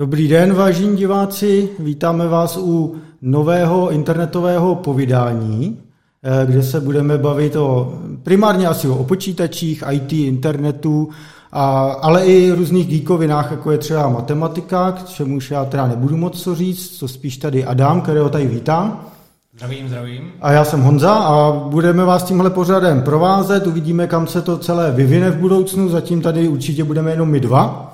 Dobrý den, vážení diváci, vítáme vás u nového internetového povídání, eh, kde se budeme bavit o primárně asi o počítačích, IT, internetu, a, ale i různých geekovinách, jako je třeba matematika, k čemuž já teda nebudu moc co říct, co spíš tady Adam, kterého tady vítám. Zdravím, zdravím. A já jsem Honza a budeme vás tímhle pořadem provázet, uvidíme, kam se to celé vyvine v budoucnu, zatím tady určitě budeme jenom my dva.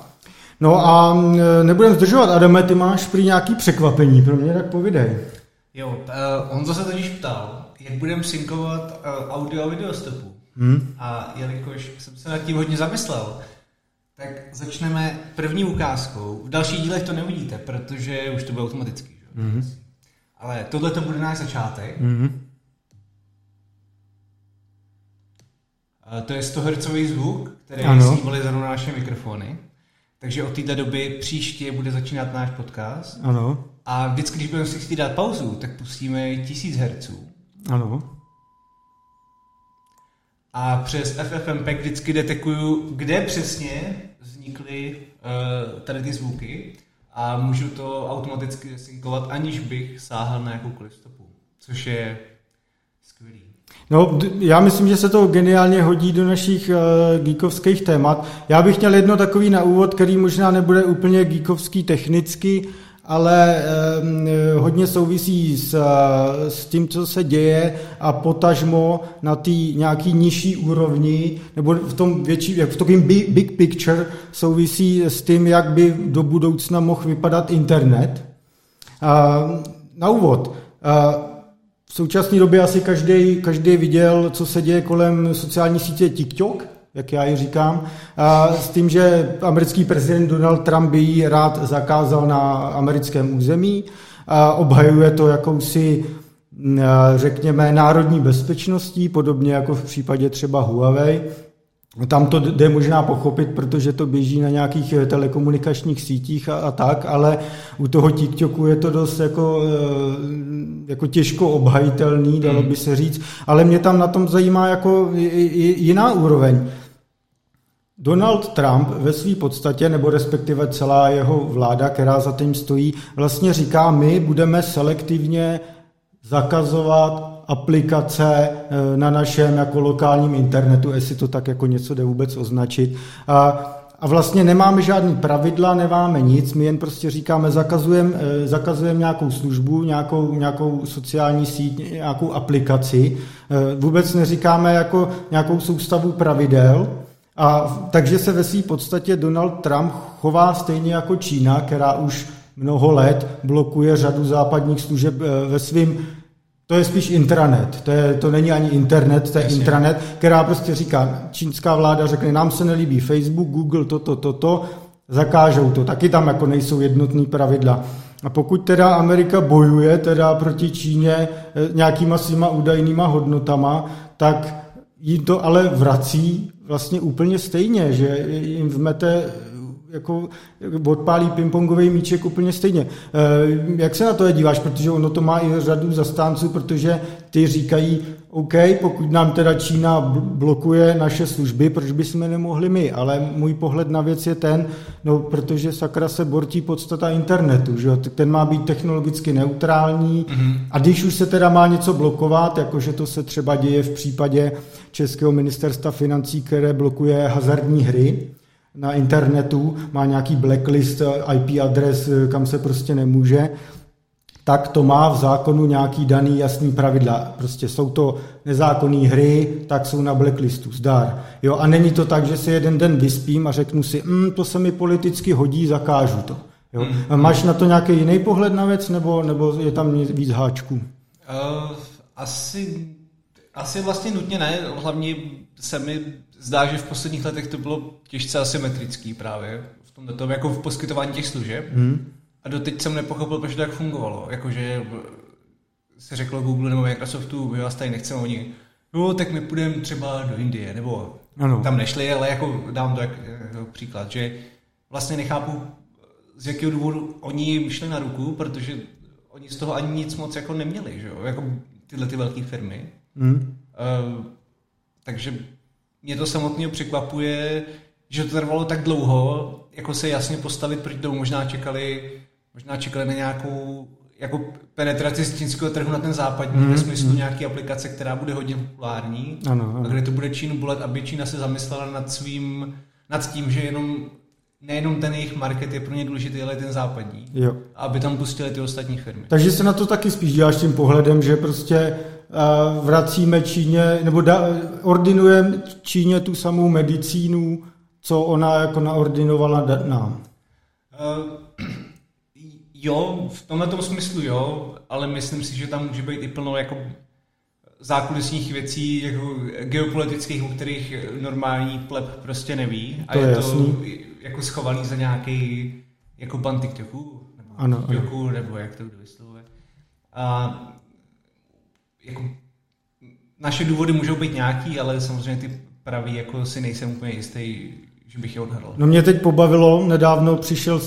No a e, nebudem zdržovat, Adame, ty máš prý nějaký překvapení pro mě, tak povidej. Jo, uh, Honza se totiž ptal, jak budeme synkovat uh, audio a video stopu. Hmm. A jelikož jsem se nad tím hodně zamyslel, tak začneme první ukázkou. V dalších dílech to neuvidíte, protože už to bude automaticky. Že? Hmm. Ale tohle to bude náš začátek. Hmm. To je 100 Hz zvuk, který snímali za naše mikrofony. Takže od této doby příště bude začínat náš podcast. Ano. A vždycky, když budeme si chtít dát pauzu, tak pustíme 1000 Hz. Ano. A přes FFmpeg vždycky detekuju, kde přesně vznikly uh, tady ty zvuky a můžu to automaticky synkovat, aniž bych sáhal na jakoukoliv stopu, což je. No, já myslím, že se to geniálně hodí do našich uh, geekovských témat. Já bych měl jedno takový na úvod, který možná nebude úplně geekovský technicky, ale uh, hodně souvisí s, uh, s tím, co se děje a potažmo na té nějaký nižší úrovni, nebo v tom větší, jak v takovém big, big picture souvisí s tím, jak by do budoucna mohl vypadat internet. Uh, na úvod. Uh, v současné době asi každý, každý viděl, co se děje kolem sociální sítě TikTok, jak já ji říkám, a s tím, že americký prezident Donald Trump by ji rád zakázal na americkém území a obhajuje to jakousi řekněme, národní bezpečností, podobně jako v případě třeba Huawei. Tam to jde možná pochopit, protože to běží na nějakých eh, telekomunikačních sítích a, a tak, ale u toho TikToku je to dost jako, eh, jako těžko obhajitelný, dalo hmm. by se říct, ale mě tam na tom zajímá jako jiná úroveň. Donald Trump ve své podstatě, nebo respektive celá jeho vláda, která za tím stojí, vlastně říká, my budeme selektivně zakazovat aplikace eh, na našem jako lokálním internetu, jestli to tak jako něco jde vůbec označit. A, a vlastně nemáme žádný pravidla, nemáme nic, my jen prostě říkáme, zakazujeme eh, zakazujem nějakou službu, nějakou, nějakou sociální síť, nějakou aplikaci. Eh, vůbec neříkáme jako nějakou soustavu pravidel, a takže se ve své podstatě Donald Trump chová stejně jako Čína, která už mnoho let blokuje řadu západních služeb ve svém to je spíš intranet, to, je, to není ani internet, to je Jasně. intranet, která prostě říká, čínská vláda řekne, nám se nelíbí Facebook, Google, toto, toto, to, zakážou to, taky tam jako nejsou jednotný pravidla. A pokud teda Amerika bojuje teda proti Číně eh, nějakýma svýma údajnýma hodnotama, tak jí to ale vrací vlastně úplně stejně, že jim vmete jako odpálí pingpongový míček úplně stejně. Eh, jak se na to je díváš, protože ono to má i řadu zastánců, protože ty říkají, OK, pokud nám teda Čína blokuje naše služby, proč bychom nemohli my? Ale můj pohled na věc je ten, no protože sakra se bortí podstata internetu, že ten má být technologicky neutrální mm-hmm. a když už se teda má něco blokovat, jakože to se třeba děje v případě Českého ministerstva financí, které blokuje hazardní hry, na internetu, má nějaký blacklist IP adres, kam se prostě nemůže, tak to má v zákonu nějaký daný jasný pravidla. Prostě jsou to nezákonné hry, tak jsou na blacklistu, zdar. Jo, a není to tak, že si jeden den vyspím a řeknu si, mm, to se mi politicky hodí, zakážu to. Jo? Mm. Máš na to nějaký jiný pohled na věc, nebo, nebo je tam víc háčků? Uh, asi, asi vlastně nutně ne, hlavně se mi zdá, že v posledních letech to bylo těžce asymetrický právě v tom tom, jako v poskytování těch služeb. Hmm. A doteď jsem nepochopil, proč to tak fungovalo. Jakože se řeklo Google nebo Microsoftu, my vás tady nechceme oni, no tak my půjdeme třeba do Indie, nebo ano. tam nešli, ale jako dám to jak, jako příklad, že vlastně nechápu, z jakého důvodu oni jim šli na ruku, protože oni z toho ani nic moc jako neměli, že jo? jako tyhle ty velké firmy. Hmm. Uh, takže mě to samotně překvapuje, že to trvalo tak dlouho, jako se jasně postavit proti tomu, možná čekali, možná čekali na nějakou jako penetraci z čínského trhu na ten západní, mm, ve smyslu mm. nějaké aplikace, která bude hodně populární, ano, ano. a kde to bude Čínu bolet, aby Čína se zamyslela nad svým, nad tím, že jenom nejenom ten jejich market je pro ně důležitý, ale ten západní. Jo. Aby tam pustili ty ostatní firmy. Takže se na to taky spíš děláš tím pohledem, že prostě vracíme Číně, nebo da, ordinujeme Číně tu samou medicínu, co ona jako naordinovala nám. Uh, jo, v tomhle tom smyslu jo, ale myslím si, že tam může být i plno jako zákulisních věcí, jako geopolitických, o kterých normální pleb prostě neví. A to je, je to jako schovaný za nějaký jako ban TikToku, nebo ano, ano. nebo jak to kdo vyslovuje. A jako naše důvody můžou být nějaký, ale samozřejmě ty pravý jako si nejsem úplně jistý, že bych je odhadl. No mě teď pobavilo, nedávno přišel,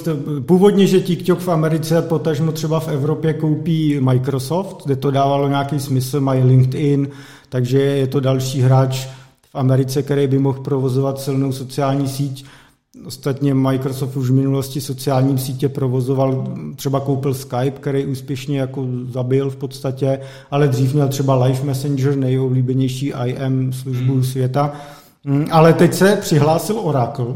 původně, že TikTok v Americe, potažmo třeba v Evropě koupí Microsoft, kde to dávalo nějaký smysl, mají LinkedIn, takže je to další hráč v Americe, který by mohl provozovat silnou sociální síť. Ostatně Microsoft už v minulosti sociální sítě provozoval, třeba koupil Skype, který úspěšně jako zabil v podstatě, ale dřív měl třeba Live Messenger, nejoblíbenější IM službu hmm. světa. Mm, ale teď se přihlásil Oracle,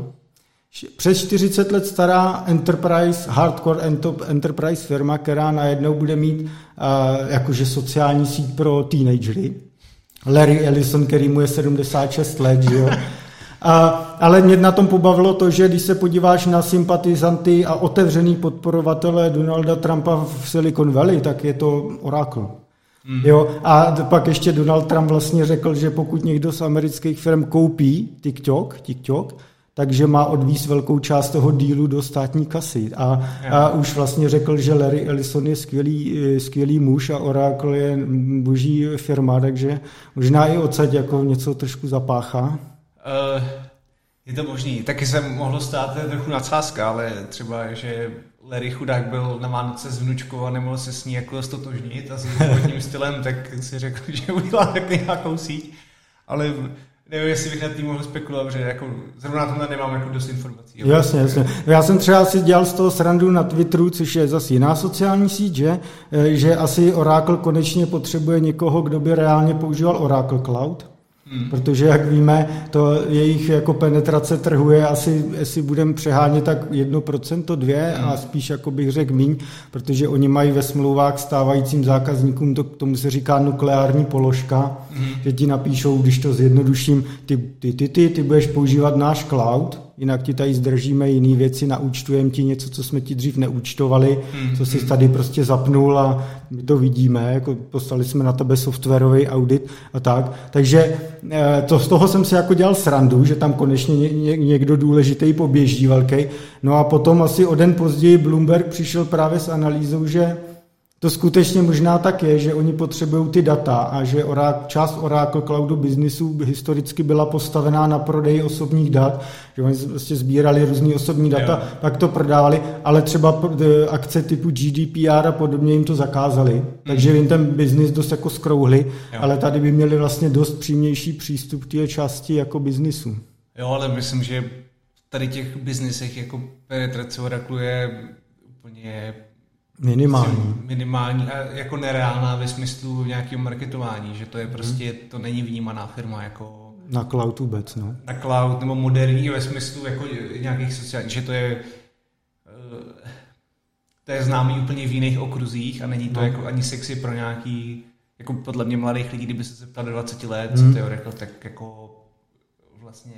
přes 40 let stará enterprise, hardcore enterprise firma, která najednou bude mít uh, jakože sociální síť pro teenagery. Larry Ellison, který mu je 76 let, že jo. A, ale mě na tom pobavilo to, že když se podíváš na sympatizanty a otevřený podporovatele Donalda Trumpa v Silicon Valley, tak je to Oracle. Mm. Jo, a pak ještě Donald Trump vlastně řekl, že pokud někdo z amerických firm koupí TikTok, TikTok, takže má odvíz velkou část toho dílu do státní kasy. A, a už vlastně řekl, že Larry Ellison je skvělý, skvělý muž a Oracle je boží firma, takže možná i odsaď jako něco trošku zapáchá. Uh, je to možný. Taky se mohlo stát trochu nadsázka, ale třeba, že Larry chudák byl na Vánoce s vnučkou a nemohl se s ní jako stotožnit a s životním stylem, tak si řekl, že udělá taky nějakou síť. Ale nevím, jestli bych na tím mohl spekulovat, že jako, zrovna tomhle nemám jako dost informací. Jasně, jasně. Já jsem třeba si dělal z toho srandu na Twitteru, což je zase jiná sociální síť, že, e, že asi Oracle konečně potřebuje někoho, kdo by reálně používal Oracle Cloud Hmm. Protože, jak víme, to jejich jako penetrace trhu je asi, jestli budeme přehánět, tak 1%, 2% hmm. a spíš, jako bych řekl, míň, protože oni mají ve smlouvách stávajícím zákazníkům, to, tomu se říká nukleární položka, hmm. že ti napíšou, když to zjednoduším, ty, ty, ty, ty, ty budeš používat náš cloud, jinak ti tady zdržíme jiné věci, naúčtujeme ti něco, co jsme ti dřív neúčtovali, hmm. co jsi tady prostě zapnul a my to vidíme, jako poslali jsme na tebe softwarový audit a tak. Takže eh, to, z toho jsem si jako dělal srandu, že tam konečně ně, někdo důležitý poběží velký. No a potom asi o den později Bloomberg přišel právě s analýzou, že to skutečně možná tak je, že oni potřebují ty data a že Oracle, část Oracle Cloudu businessu historicky byla postavená na prodeji osobních dat, že oni vlastně sbírali různý osobní data, jo. pak to prodávali, ale třeba akce typu GDPR a podobně jim to zakázali, mm. takže jim ten biznis dost jako skrouhli, jo. ale tady by měli vlastně dost přímější přístup k té části jako biznisu. Jo, ale myslím, že tady těch biznisech jako penetrace Oracle je úplně Minimální. Minimální a jako nereálná ve smyslu nějakého marketování, že to je prostě, hmm. to není vnímaná firma jako... Na cloud vůbec, no. Na cloud, nebo moderní ve smyslu jako nějakých sociálních, že to je eh, to je známý úplně v jiných okruzích a není to no. jako ani sexy pro nějaký, jako podle mě mladých lidí, kdyby se zeptal do 20 let, hmm. co to je tak jako vlastně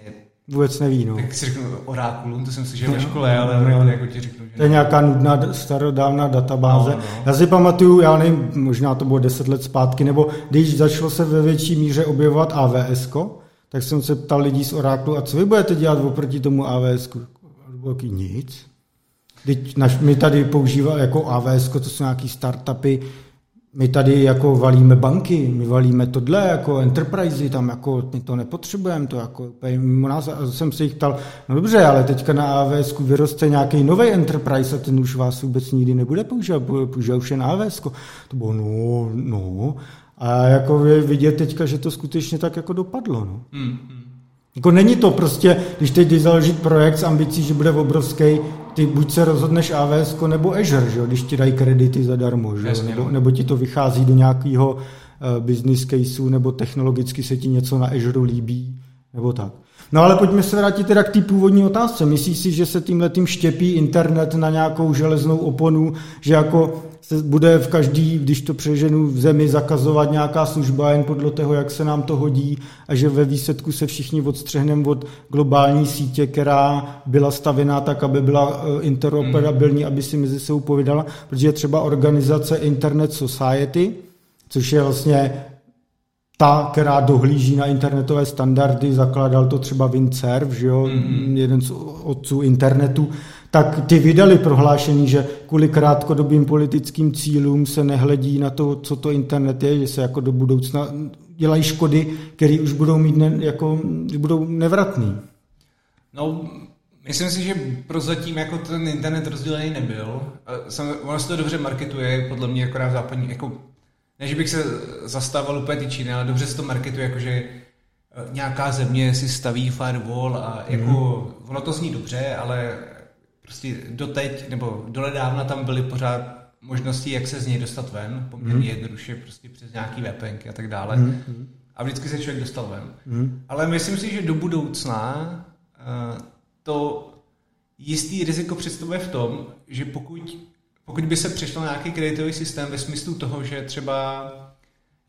Vůbec neví, no. Tak si řeknu orákulum, to jsem si že ve škole, ale no, no, jako ti řeknu, že To je nějaká nudná starodávná databáze. No, no. Já si pamatuju, já nevím, možná to bylo 10 let zpátky, nebo když začalo se ve větší míře objevovat AWS, tak jsem se ptal lidí z Oráklu, a co vy budete dělat oproti tomu AWS? Taky nic. Teď naš, my tady používáme jako AWS, to jsou nějaký startupy, my tady jako valíme banky, my valíme tohle jako enterprise, tam jako my to nepotřebujeme, to jako mimo nás. A jsem se jich ptal, no dobře, ale teďka na AWS vyroste nějaký nový enterprise a ten už vás vůbec nikdy nebude používat, bude používat už jen AWS. To bylo no, no. A jako je vidět teďka, že to skutečně tak jako dopadlo. No. Hmm, hmm. Jako není to prostě, když teď jdeš založit projekt s ambicí, že bude obrovský, ty buď se rozhodneš AWS nebo Azure, že když ti dají kredity zadarmo, že jo, nebo, no. nebo ti to vychází do nějakého uh, business caseu, nebo technologicky se ti něco na Azure líbí, nebo tak. No ale pojďme se vrátit teda k té původní otázce. Myslíš si, že se tímhle tím štěpí internet na nějakou železnou oponu, že jako se bude v každý, když to přeženu v zemi, zakazovat nějaká služba jen podle toho, jak se nám to hodí a že ve výsledku se všichni odstřehneme od globální sítě, která byla stavěná tak, aby byla eh, interoperabilní, hmm. aby si mezi sebou povídala, protože třeba organizace Internet Society, což je vlastně ta, která dohlíží na internetové standardy, zakládal to třeba Windsurf, že jo, mm-hmm. jeden z otců internetu, tak ty vydali prohlášení, že kvůli krátkodobým politickým cílům se nehledí na to, co to internet je, že se jako do budoucna dělají škody, které už budou mít ne, jako, budou nevratný. No, myslím si, že prozatím jako ten internet rozdělený nebyl. Ono se to dobře marketuje, podle mě akorát v západní, jako ne, že bych se zastával úplně ty Číny, ale dobře se to marketuje, jakože eh, nějaká země si staví firewall a jako, mm. ono to zní dobře, ale prostě doteď, nebo doledávna tam byly pořád možnosti, jak se z něj dostat ven, poměrně mm. jednoduše, prostě přes nějaký VPNky a tak dále. Mm. A vždycky se člověk dostal ven. Mm. Ale myslím si, že do budoucna uh, to jistý riziko představuje v tom, že pokud pokud by se přišlo na nějaký kreditový systém ve smyslu toho, že třeba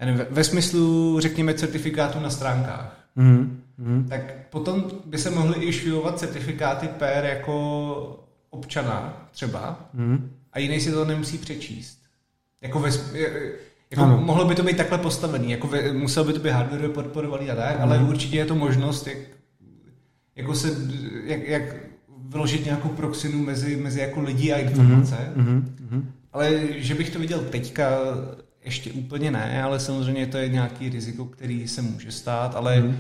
nevím, ve smyslu, řekněme, certifikátu na stránkách, mm. Mm. tak potom by se mohly išujovat certifikáty per jako občana třeba mm. a jiný si to nemusí přečíst. Jako, ve, jako mohlo by to být takhle postavený, jako ve, musel by to být hardware podporovaný a tak, mm. ale určitě je to možnost, jak, jako se, jak, jak vyložit nějakou proxinu mezi, mezi jako lidi a informace. Mm-hmm. Mm-hmm. Ale že bych to viděl teďka, ještě úplně ne, ale samozřejmě to je nějaký riziko, který se může stát, ale mm-hmm.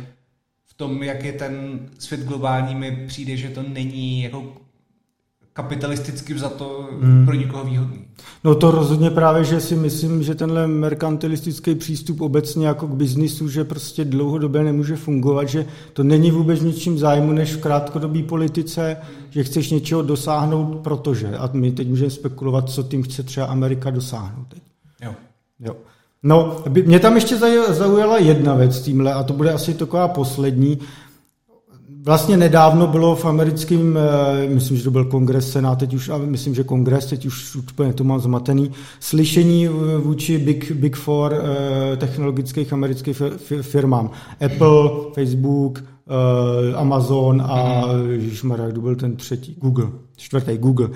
v tom, jak je ten svět globální, mi přijde, že to není jako kapitalisticky za to hmm. pro někoho výhodný. No to rozhodně právě, že si myslím, že tenhle merkantilistický přístup obecně jako k biznisu, že prostě dlouhodobě nemůže fungovat, že to není vůbec ničím zájmu než v krátkodobé politice, že chceš něčeho dosáhnout, protože, a my teď můžeme spekulovat, co tím chce třeba Amerika dosáhnout teď. Jo. Jo. No, mě tam ještě zaujala jedna věc tímhle, a to bude asi taková poslední, Vlastně nedávno bylo v americkém, eh, myslím, že to byl kongres, senát, teď už, a myslím, že kongres, teď už úplně to mám zmatený, slyšení vůči Big, Big Four eh, technologických amerických firmám. Apple, Facebook, eh, Amazon a, ježišmarja, kdo byl ten třetí? Google, čtvrtý Google.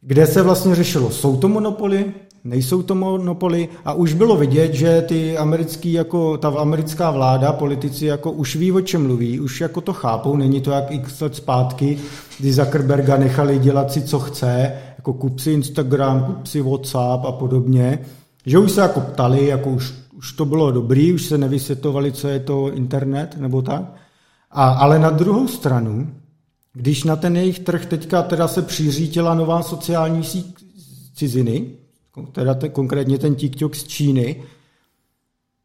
Kde se vlastně řešilo, jsou to monopoly, nejsou to monopoly a už bylo vidět, že ty americký, jako ta americká vláda, politici jako už ví, o čem mluví, už jako to chápou, není to jak x let zpátky, kdy Zuckerberga nechali dělat si, co chce, jako kup si Instagram, kup si WhatsApp a podobně, že už se jako ptali, jako už, už to bylo dobrý, už se nevysvětovali, co je to internet nebo tak. A, ale na druhou stranu, když na ten jejich trh teďka teda se přiřítila nová sociální síť ciziny, teda te, konkrétně ten TikTok z Číny,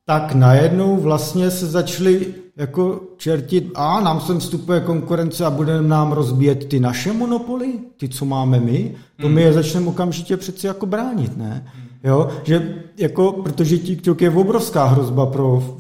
tak najednou vlastně se začali jako čertit, a nám sem vstupuje konkurence a bude nám rozbíjet ty naše monopoly, ty, co máme my, to my je hmm. začneme okamžitě přeci jako bránit, ne? Jo, že jako, protože TikTok je obrovská hrozba pro,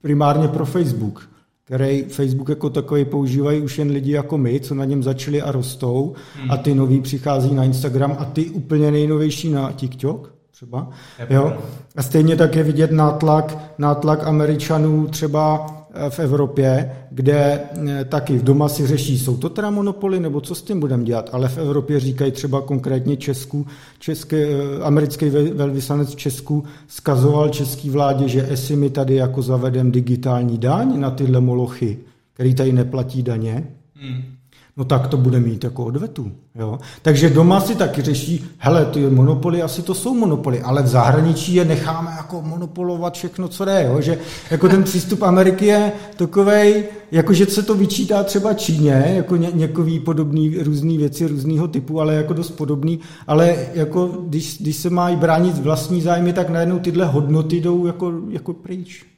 primárně pro Facebook, který Facebook jako takový používají už jen lidi jako my, co na něm začali a rostou hmm. a ty noví přichází na Instagram a ty úplně nejnovější na TikTok třeba. Jo? A stejně tak je vidět nátlak, nátlak Američanů třeba v Evropě, kde eh, taky v doma si řeší, jsou to teda monopoly, nebo co s tím budeme dělat, ale v Evropě říkají třeba konkrétně Česku, český, eh, americký velvyslanec v Česku skazoval český vládě, že jestli my tady jako zavedem digitální daň na tyhle molochy, který tady neplatí daně, hmm no tak to bude mít jako odvetu. Jo? Takže doma si taky řeší, hele, ty monopoly asi to jsou monopoly, ale v zahraničí je necháme jako monopolovat všechno, co jde. Jo? Že jako ten přístup Ameriky je takovej, jako že se to vyčítá třeba Číně, jako ně, někový podobný různý věci různého typu, ale jako dost podobný, ale jako když, když se mají bránit vlastní zájmy, tak najednou tyhle hodnoty jdou jako, jako pryč.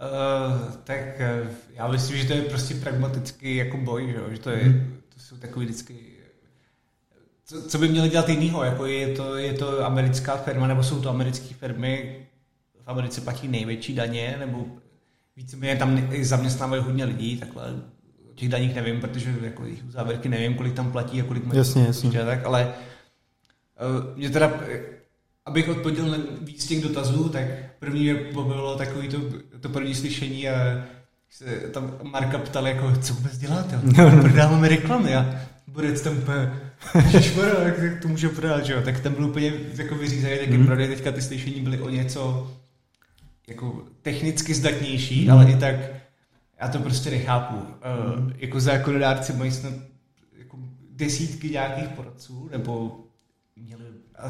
Uh, tak uh, já myslím, že to je prostě pragmatický jako boj, že, že to, je, hmm. to jsou takový vždycky co, co by měli dělat jinýho, jako je to, je to americká firma, nebo jsou to americké firmy, v Americe platí největší daně, nebo víceméně tam zaměstnávají hodně lidí, takhle o těch daních nevím, protože jako jejich závěrky nevím, kolik tam platí a kolik mají. Jasně, jasně. Tak, ale uh, mě teda, abych odpověděl na víc těch dotazů, tak první mě pobavilo takový to, to první slyšení a se tam Marka ptal, jako, co vůbec děláte? Prodáváme reklamy a Borec tam úplně, ježišmarja, jak to může prodat, že jo? Tak tam byl úplně jako vyřízený, taky mm. pravda, teďka ty slyšení byly o něco jako technicky zdatnější, mm. ale i tak já to prostě nechápu. Mm. Uh, jako zákonodárci mají snad jako desítky nějakých poradců, nebo měli,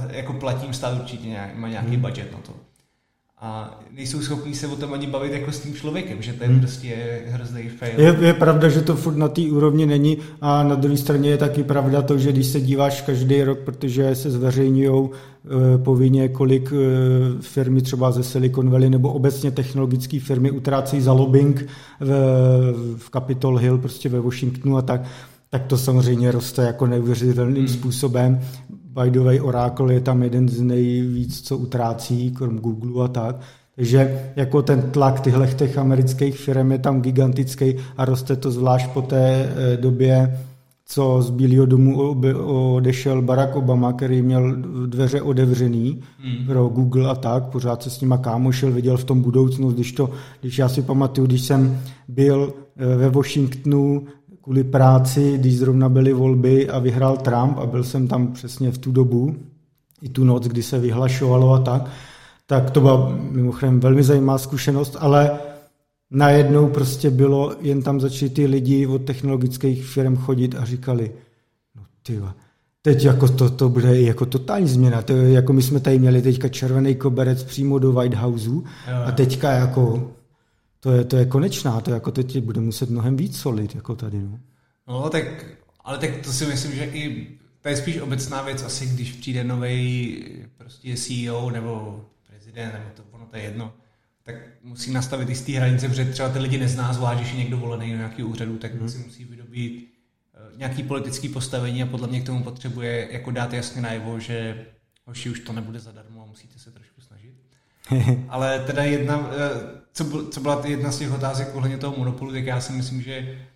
jako platím stát určitě nějak, má nějaký mm. budget na to a nejsou schopní se o tom ani bavit jako s tím člověkem, že to je hmm. prostě hrozný fail. Je, je pravda, že to furt na té úrovni není a na druhé straně je taky pravda to, že když se díváš každý rok, protože se zveřejňují e, povinně, kolik e, firmy třeba ze Silicon Valley nebo obecně technologické firmy utrácejí za lobbying v, v Capitol Hill, prostě ve Washingtonu a tak, tak to samozřejmě roste jako neuvěřitelným hmm. způsobem. By the way, Oracle je tam jeden z nejvíc, co utrácí, krom Google a tak. Takže jako ten tlak těchto těch amerických firm je tam gigantický a roste to zvlášť po té eh, době, co z Bílého domu odešel Barack Obama, který měl dveře otevřený hmm. pro Google a tak, pořád se s nima kámošil, viděl v tom budoucnost, když, to, když já si pamatuju, když jsem byl eh, ve Washingtonu kvůli práci, když zrovna byly volby a vyhrál Trump a byl jsem tam přesně v tu dobu, i tu noc, kdy se vyhlašovalo a tak, tak to byla mimochodem velmi zajímavá zkušenost, ale najednou prostě bylo, jen tam začali ty lidi od technologických firm chodit a říkali, no ty teď jako to, to bude jako totální změna. To jako my jsme tady měli teďka červený koberec přímo do White Houseu a teďka jako to je, to je konečná, to jako teď bude muset mnohem víc solit, jako tady. No. no tak, ale tak to si myslím, že i to je spíš obecná věc, asi když přijde nový prostě CEO nebo prezident, nebo to, ono to je jedno, tak musí nastavit jistý hranice, protože třeba ty lidi nezná, zvlášť, když je někdo volený na nějaký úřadu, tak hmm. si musí vydobít eh, nějaký politický postavení a podle mě k tomu potřebuje jako dát jasně najevo, že hoši už to nebude zadarmo a musíte se trošku snažit. Ale teda jedna, eh, co, co byla jedna z těch otázek ohledně toho monopolu, tak já si myslím, že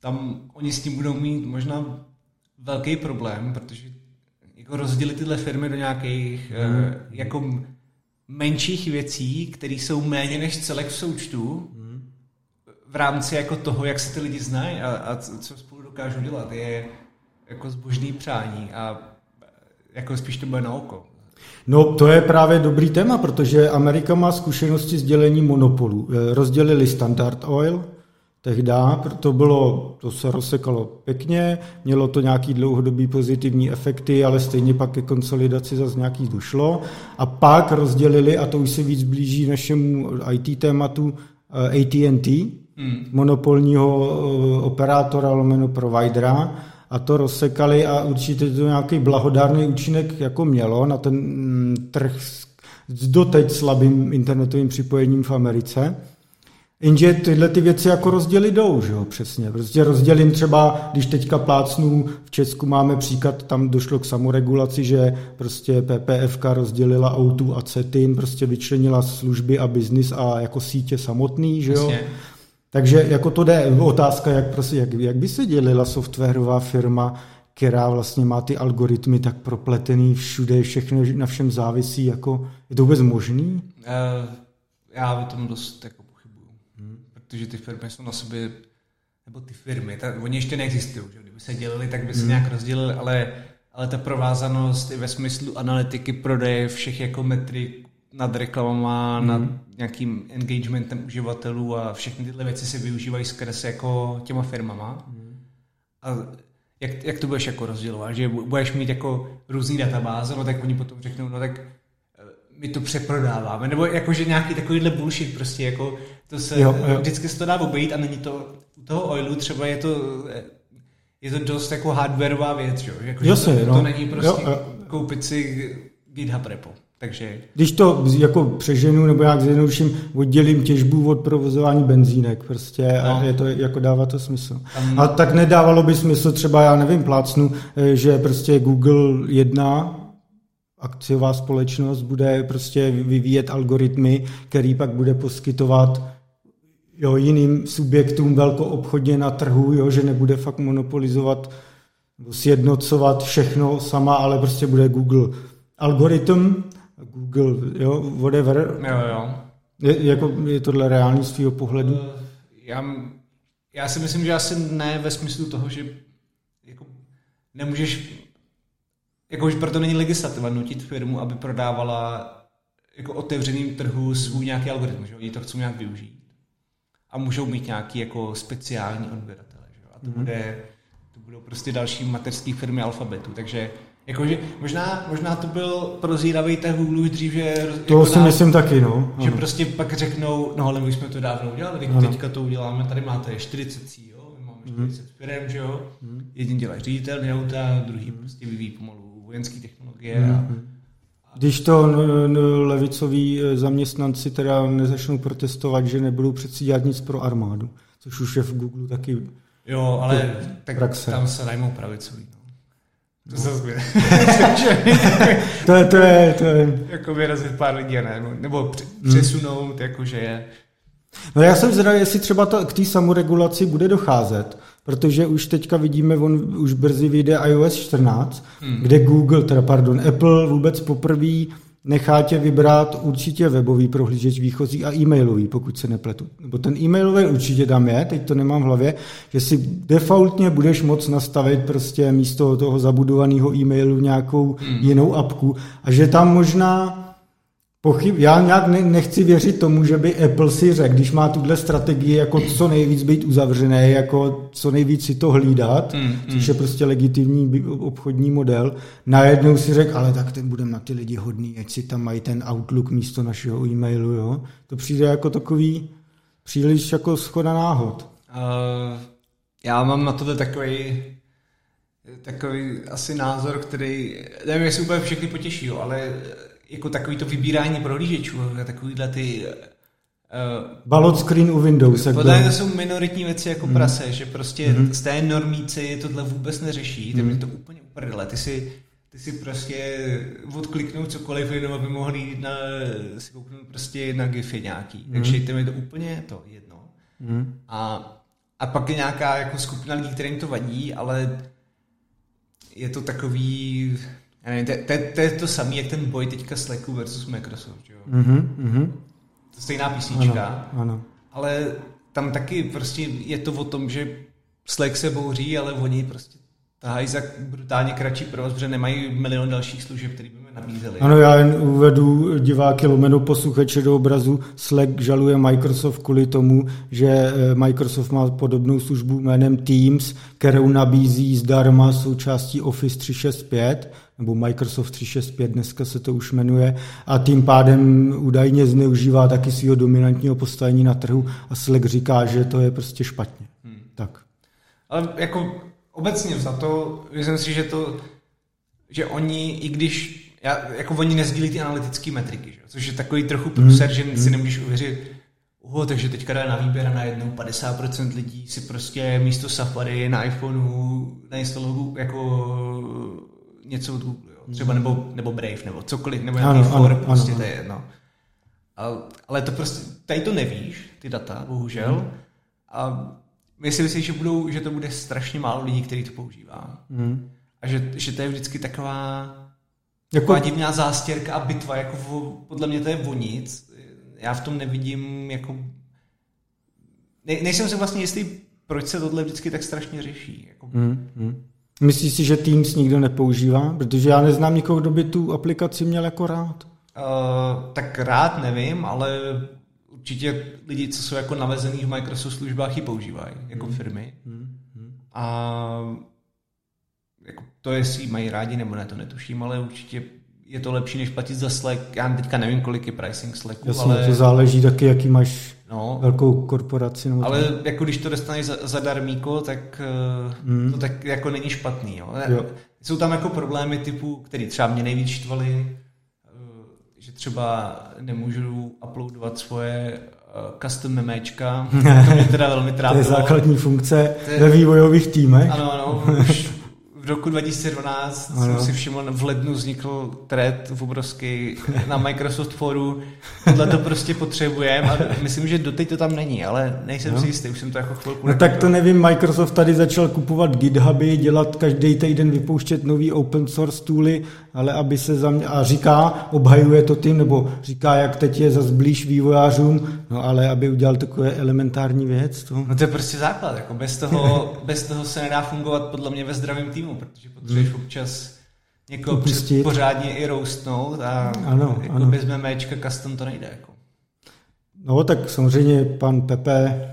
tam oni s tím budou mít možná velký problém, protože jako rozdělit tyhle firmy do nějakých mm. uh, jako menších věcí, které jsou méně než celek v součtu, mm. v rámci jako toho, jak se ty lidi znají a, a co spolu dokážou dělat, je jako zbožný přání a jako spíš to bude na oko. No, to je právě dobrý téma, protože Amerika má zkušenosti s dělením monopolů. Eh, rozdělili Standard Oil, tehdy, to bylo, to se rozsekalo pěkně, mělo to nějaký dlouhodobý pozitivní efekty, ale stejně pak ke konsolidaci zase nějaký došlo. A pak rozdělili, a to už se víc blíží našemu IT tématu, eh, AT&T, hmm. monopolního eh, operátora lomeno providera, a to rozsekali a určitě to nějaký blahodárný účinek jako mělo na ten mm, trh s doteď slabým internetovým připojením v Americe. Jenže tyhle ty věci jako rozděly jdou, že jo, přesně. Prostě rozdělím třeba, když teďka plácnu, v Česku máme příklad, tam došlo k samoregulaci, že prostě PPFK rozdělila autu a CETIN, prostě vyčlenila služby a biznis a jako sítě samotný, že jo. Přesně. Takže jako to jde otázka, jak, prostě, jak, jak by se dělila softwarová firma, která vlastně má ty algoritmy tak propletený všude, všechno na všem závisí, jako je to vůbec možný? Uh, já o tom dost jako pochybuju, hmm. protože ty firmy jsou na sobě, nebo ty firmy, tak, oni ještě neexistují, že? kdyby se dělili, tak by se hmm. nějak rozdělili, ale, ale ta provázanost i ve smyslu analytiky, prodeje všech jako metrik, nad reklamama, hmm. nad nějakým engagementem uživatelů a všechny tyhle věci se využívají skrz jako těma firmama. Hmm. A jak, jak to budeš jako rozdělovat? Že budeš mít jako různý databáze, no tak oni potom řeknou, no tak eh, my to přeprodáváme, nebo jakože nějaký takovýhle bullshit prostě, jako to se, jo, jo. vždycky se to dá obejít a není to, u toho oilu třeba je to, eh, je to dost jako hardwareová věc, že? Jako, Jasně, to, no. to není prostě jo, jo. koupit si GitHub repo. Takže... Když to jako přeženu nebo jak zjednoduším, oddělím těžbu od provozování benzínek prostě no. a je to, jako dává to smysl. Tam... A tak nedávalo by smysl třeba, já nevím, plácnu, eh, že prostě Google jedna akciová společnost bude prostě vyvíjet algoritmy, který pak bude poskytovat jo, jiným subjektům velkoobchodně na trhu, jo, že nebude fakt monopolizovat sjednocovat všechno sama, ale prostě bude Google algoritm, Google, jo, whatever. Jo, jo. Je, jako, je tohle reálný z tvýho pohledu? Uh, já, já si myslím, že asi ne ve smyslu toho, že jako nemůžeš, jako už proto není legislativa nutit firmu, aby prodávala jako otevřeným trhu svůj nějaký algoritmus, že oni to chcou nějak využít. A můžou mít nějaký jako speciální odběratele, že? A to, mm-hmm. bude, to budou prostě další mateřské firmy alfabetu, takže Jakože možná, možná to byl prozíravý ten Google už dřív, že... To jako si nám, myslím taky, no. Že ano. prostě pak řeknou, no ale my jsme to dávno udělali, ano. teďka to uděláme, tady máte 40 cí, jo, my máme 40 mm. firm, že jo, mm. jeden dělá ředitel auta, druhý prostě vyvíjí pomalu vojenské technologie mm. a, když to levicoví e, zaměstnanci teda nezačnou protestovat, že nebudou přeci dělat nic pro armádu, což už je v Google taky Jo, ale tak praxe. tam se najmou pravicoví. No. To zase to, je, to je, to je. Jako vyrazit pár lidí, ne? Nebo přesunout, hmm. jakože je. No já jsem zvědavý, jestli třeba to, k té samoregulaci bude docházet, protože už teďka vidíme, on už brzy vyjde iOS 14, hmm. kde Google, teda pardon, Apple vůbec poprvé nechá tě vybrat určitě webový prohlížeč výchozí a e-mailový, pokud se nepletu. Nebo ten e-mailový určitě tam je, teď to nemám v hlavě, že si defaultně budeš moc nastavit prostě místo toho zabudovaného e-mailu nějakou hmm. jinou apku a že tam možná Pochyb, já nějak ne, nechci věřit tomu, že by Apple si řekl, když má tuhle strategii jako co nejvíc být uzavřené, jako co nejvíc si to hlídat, mm, mm. což je prostě legitimní obchodní model, najednou si řekl, ale tak ten budeme na ty lidi hodný, ať si tam mají ten Outlook místo našeho e-mailu, jo. To přijde jako takový příliš jako schoda náhod. Uh, já mám na tohle takový takový asi názor, který, nevím, jestli úplně všechny potěší, jo, ale jako takový to vybírání prohlížečů, takovýhle ty Uh, Ballot screen u Windows. Podle to jsou minoritní věci jako mm. prase, že prostě mm. z té normíci tohle vůbec neřeší, mm. to úplně uprdele. Ty si, ty si prostě odkliknou cokoliv, jenom aby mohli jít na, si kouknout prostě na gify nějaký. Mm. Takže to je to úplně to jedno. Mm. A, a pak je nějaká jako skupina lidí, kterým to vadí, ale je to takový, já nevím, to, to, to je to samé, jak ten boj teďka Slacku versus Microsoft, jo? Mm-hmm, mm-hmm. To stejná písnička, ano, ano. ale tam taky prostě je to o tom, že Slack se bouří, ale oni prostě tahají za brutálně kratší provoz, protože nemají milion dalších služeb, které by mi nabízeli. Ano, já jen uvedu diváky lomeno posluchače do obrazu. Slack žaluje Microsoft kvůli tomu, že eh, Microsoft má podobnou službu jménem Teams, kterou nabízí zdarma součástí Office 365 nebo Microsoft 365 dneska se to už jmenuje, a tím pádem údajně zneužívá taky svého dominantního postavení na trhu a Slack říká, že to je prostě špatně. Hmm. Tak. Ale jako obecně za to, myslím si, že to, že oni, i když, já, jako oni nezdílí ty analytické metriky, že? což je takový trochu průser, hmm. že si hmm. nemůžeš uvěřit, Uho, takže teďka dá na výběr a najednou 50% lidí si prostě místo Safari na iPhoneu nainstalují jako něco od Google, jo. třeba nebo, nebo Brave, nebo cokoliv, nebo nějaký ano, for, ano, prostě ano, to je jedno. A, ale to prostě, tady to nevíš, ty data, bohužel. Hmm. A myslím si, že, budou, že to bude strašně málo lidí, kteří to používá. Hmm. A že, že to je vždycky taková, jako... taková divná zástěrka a bitva, jako v, podle mě to je o nic. Já v tom nevidím jako... Ne, nejsem si vlastně jistý, proč se tohle vždycky tak strašně řeší. Jako... Hmm. Hmm. Myslíš si, že Teams nikdo nepoužívá? Protože já neznám nikoho, kdo by tu aplikaci měl jako rád. Uh, tak rád nevím, ale určitě lidi, co jsou jako navezený v Microsoft službách, ji používají jako hmm. firmy. Hmm. Hmm. A jako to, jestli mají rádi nebo ne, to netuším, ale určitě je to lepší, než platit za Slack. Já teďka nevím, kolik je pricing Slacku, Jasně, ale... to záleží taky, jaký máš no, velkou korporaci. Nebo ale tam. jako když to dostaneš za, za darmíko, tak mm. to tak jako není špatný. Jo. Jo. Jsou tam jako problémy typu, který třeba mě nejvíc štvaly, eh, že třeba nemůžu uploadovat svoje uh, custom memečka, to mě teda velmi trápilo. to je základní funkce je... ve vývojových týmech. Ano, ano, už v roku 2012 ano. jsem si všiml, v lednu vznikl thread v obrovský na Microsoft foru. Tohle to prostě potřebujeme a myslím, že doteď to tam není, ale nejsem no. si jistý, už jsem to jako chvilku No tak to nevím, Microsoft tady začal kupovat GitHuby, dělat každý týden vypouštět nový open source tooly, ale aby se za mě, a říká, obhajuje to tím, nebo říká, jak teď je za blíž vývojářům, no ale aby udělal takové elementární věc. To... No to je prostě základ, jako bez toho, bez toho se nedá fungovat podle mě ve zdravém týmu, protože potřebuješ hmm. občas někoho Upustit. pořádně i roustnout a ano, jako ano. bez memečka custom to nejde. Jako. No tak samozřejmě pan Pepe,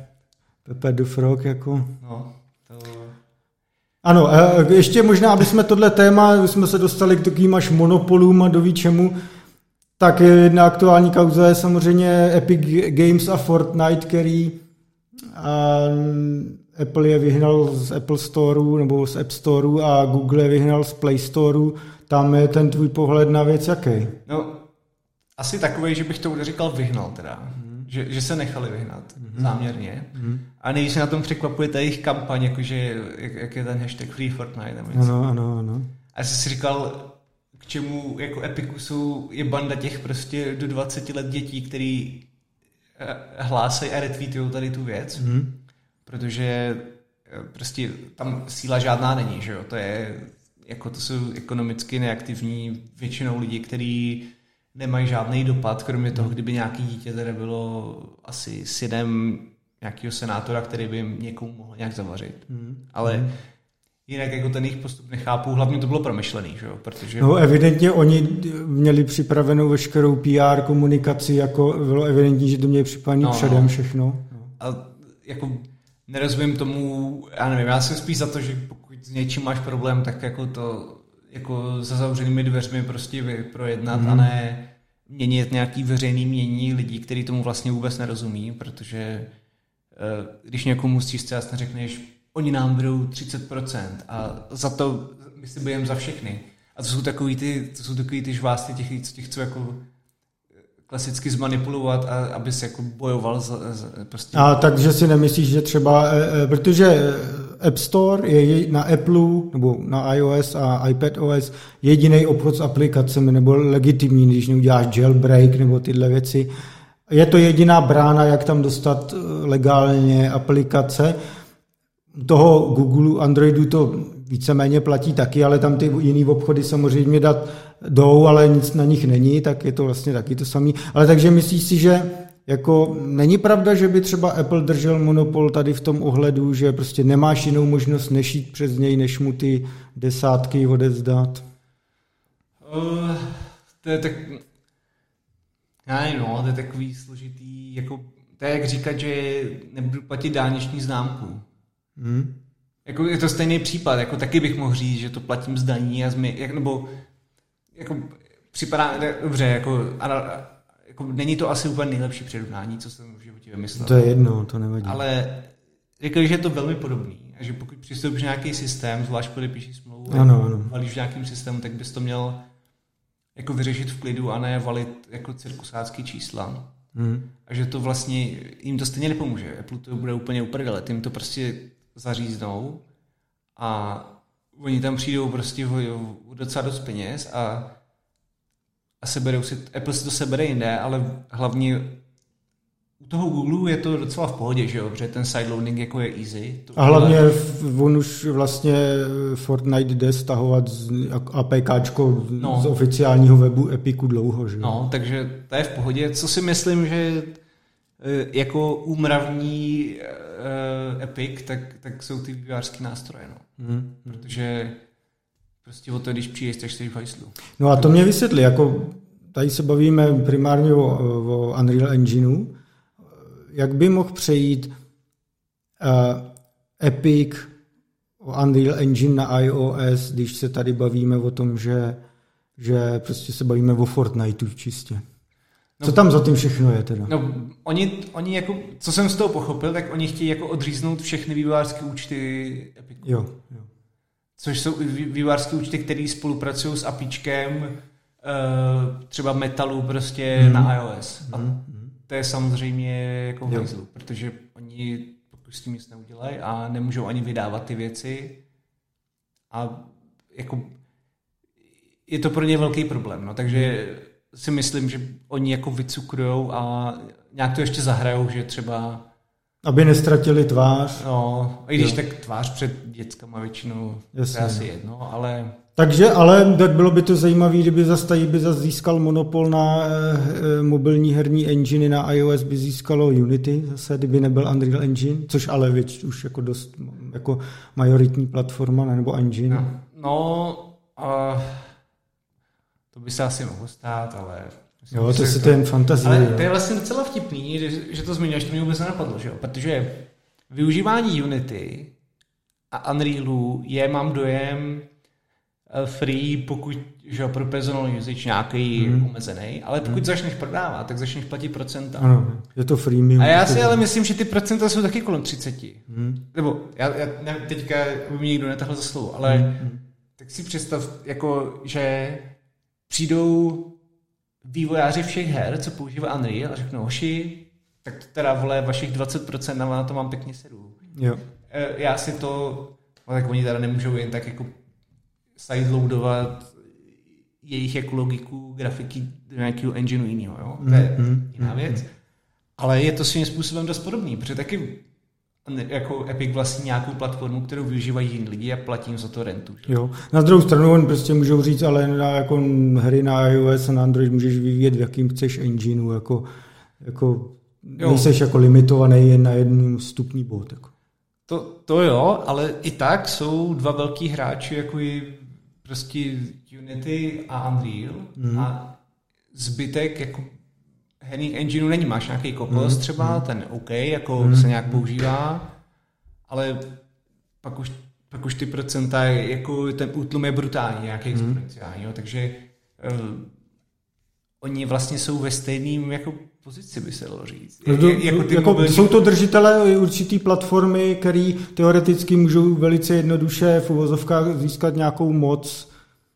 Pepe Dufrog jako... No, to... Ano, ještě možná, aby jsme tohle téma, jsme se dostali k takovým až monopolům a do čemu, tak jedna aktuální kauza je samozřejmě Epic Games a Fortnite, který a Apple je vyhnal z Apple Storeu nebo z App Storeu a Google je vyhnal z Play Storeu. Tam je ten tvůj pohled na věc jaký? No, asi takový, že bych to říkal vyhnal teda. Mm. Že, že se nechali vyhnat mm. záměrně. Mm. A nejvíc se na tom překvapuje ta jejich kampaň, jakože jak, jak je ten hashtag Free Fortnite. Nebo ano, ano, ano. A jsi si říkal, k čemu jako Epiku jsou, je banda těch prostě do 20 let dětí, který eh, hlásají a retweetují tady tu věc. Mm protože eh, prostě tam síla žádná není, že jo? To je, jako to jsou ekonomicky neaktivní většinou lidi, kteří nemají žádný dopad, kromě toho, kdyby nějaký dítě tady bylo asi synem nějakého senátora, který by někomu mohl nějak zavařit. Hmm. Ale hmm. jinak jako ten jejich postup nechápu, hlavně to bylo promyšlený, že jo? Protože... No evidentně oni měli připravenou veškerou PR komunikaci, jako bylo evidentní, že to měli připravený no, předem no. všechno. No. A jako nerozumím tomu, já nevím, já jsem spíš za to, že pokud s něčím máš problém, tak jako to jako za zavřenými dveřmi prostě projednat mm. a ne měnit nějaký veřejný mění lidí, kteří tomu vlastně vůbec nerozumí, protože eh, když někomu musíš jasně řekneš, oni nám berou 30% a za to my si budeme za všechny. A to jsou takový ty, to jsou takový ty žvásty těch, těch, co jako klasicky zmanipulovat, a aby se jako bojoval za, za prostě. A takže si nemyslíš, že třeba, e, e, protože App Store je na Apple nebo na iOS a iPadOS jediný obchod s aplikacemi nebo legitimní, když neuděláš jailbreak nebo tyhle věci. Je to jediná brána, jak tam dostat e, legálně aplikace. Toho Google, Androidu to víceméně platí taky, ale tam ty jiný obchody samozřejmě dát jdou, ale nic na nich není, tak je to vlastně taky to samé. Ale takže myslíš si, že jako není pravda, že by třeba Apple držel monopol tady v tom ohledu, že prostě nemáš jinou možnost nešít přes něj, než mu ty desátky odezdat? Uh, to je tak... Já nevím, no, to je takový složitý, jako, to je jak říkat, že nebudu platit dálniční známku. Hmm. Jako je to stejný případ, jako taky bych mohl říct, že to platím z daní a zmi, jak, nebo jako připadá dobře, jako, a, jako není to asi úplně nejlepší přirovnání, co jsem v životě vymyslel. To je jedno, to nevadí. Ale řekl, že je to velmi podobný a že pokud přistoupíš nějaký systém, zvlášť podepíšeš smlouvu, ano, ano. valíš v nějakým systému, tak bys to měl jako vyřešit v klidu a ne valit jako cirkusácký čísla. Hmm. A že to vlastně, jim to stejně nepomůže. Apple to bude úplně uprdele. Tím to prostě zaříznou a oni tam přijdou prostě o, docela dost peněz a, a seberou si, Apple si to sebere jinde, ale hlavně u toho Google je to docela v pohodě, že jo, protože ten sideloading jako je easy. To a hlavně ale... on už vlastně Fortnite jde stahovat z APKčko no. z oficiálního webu Epiku dlouho, že jo. No, takže to je v pohodě. Co si myslím, že jako úmravní uh, Epic, tak, tak jsou ty vývářské nástroje, no. Mm. Protože prostě o to, když přijdeš, tak jsi v hajslu. No a to mě vysvětli, jako tady se bavíme primárně o, o Unreal Engineu, jak by mohl přejít uh, Epic o Unreal Engine na iOS, když se tady bavíme o tom, že, že prostě se bavíme o Fortniteu čistě. No, co tam za tím všechno je teda? No, oni, oni jako, co jsem z toho pochopil, tak oni chtějí jako odříznout všechny vývojářské účty Epicu. Jo, jo. Což jsou vývojářské účty, které spolupracují s APIčkem třeba metalu prostě mm. na iOS. A mm. to je samozřejmě jako hajzlu, protože oni pokud s tím nic neudělají a nemůžou ani vydávat ty věci a jako je to pro ně velký problém, no, takže si myslím, že oni jako vycukrujou a nějak to ještě zahrajou, že třeba aby nestratili tvář. No, i když jo. tak tvář před dětskama většinou Jasně. je asi no. jedno, ale... Takže, ale tak bylo by to zajímavé, kdyby zase by zase získal monopol na e, mobilní herní engine na iOS by získalo Unity, zase kdyby nebyl Unreal Engine, což ale věč, už jako dost jako majoritní platforma nebo engine. No, no uh, to by se asi mohlo stát, ale Jo, to si to jen fantazie. Ale to je vlastně docela vtipný, že, že to zmiňuješ, to mi vůbec nenapadlo, že jo? Protože využívání Unity a Unrealu je, mám dojem, eh, free, pokud že jo, pro personal usage nějaký hmm. omezený, ale pokud hmm. začneš prodávat, tak začneš platit procenta. Ano, je to freemium. A já si ale myslím, že ty procenta jsou taky kolem 30. Hmm. Nebo já, já nevím, teďka by mi nikdo netahl za slovo, ale hmm. tak si představ, jako, že přijdou vývojáři všech her, co používá Unreal a řeknou, hoši, tak to teda vole vašich 20% na to mám pěkně sedu. Jo. E, já si to, no tak oni teda nemůžou jen tak jako sideloadovat jejich jako logiku grafiky do nějakého engineu jiného, jo? To je mm-hmm. jiná věc. Ale je to svým způsobem dost podobný, protože taky jako Epic vlastní nějakou platformu, kterou využívají jiní lidi a platí za to rentu. Jo. Na druhou stranu on prostě můžou říct, ale na jako hry na iOS a na Android můžeš vyvíjet v jakým chceš engineu, jako, jako nejseš jako limitovaný jen na jednu vstupní bod. Jako. To, to jo, ale i tak jsou dva velký hráči, jako i prostě Unity a Unreal mm. a zbytek jako herních engineů není. Máš nějaký kokos mm. třeba, mm. ten OK, jako mm. se nějak používá, ale pak už, pak už ty procenta, jako ten útlum je brutální, nějaký mm. exponenciální, jo, takže uh, oni vlastně jsou ve stejným jako pozici, by se dalo říct. No, jako ty jako, mobilní... Jsou to držitelé určitý platformy, které teoreticky můžou velice jednoduše v uvozovkách získat nějakou moc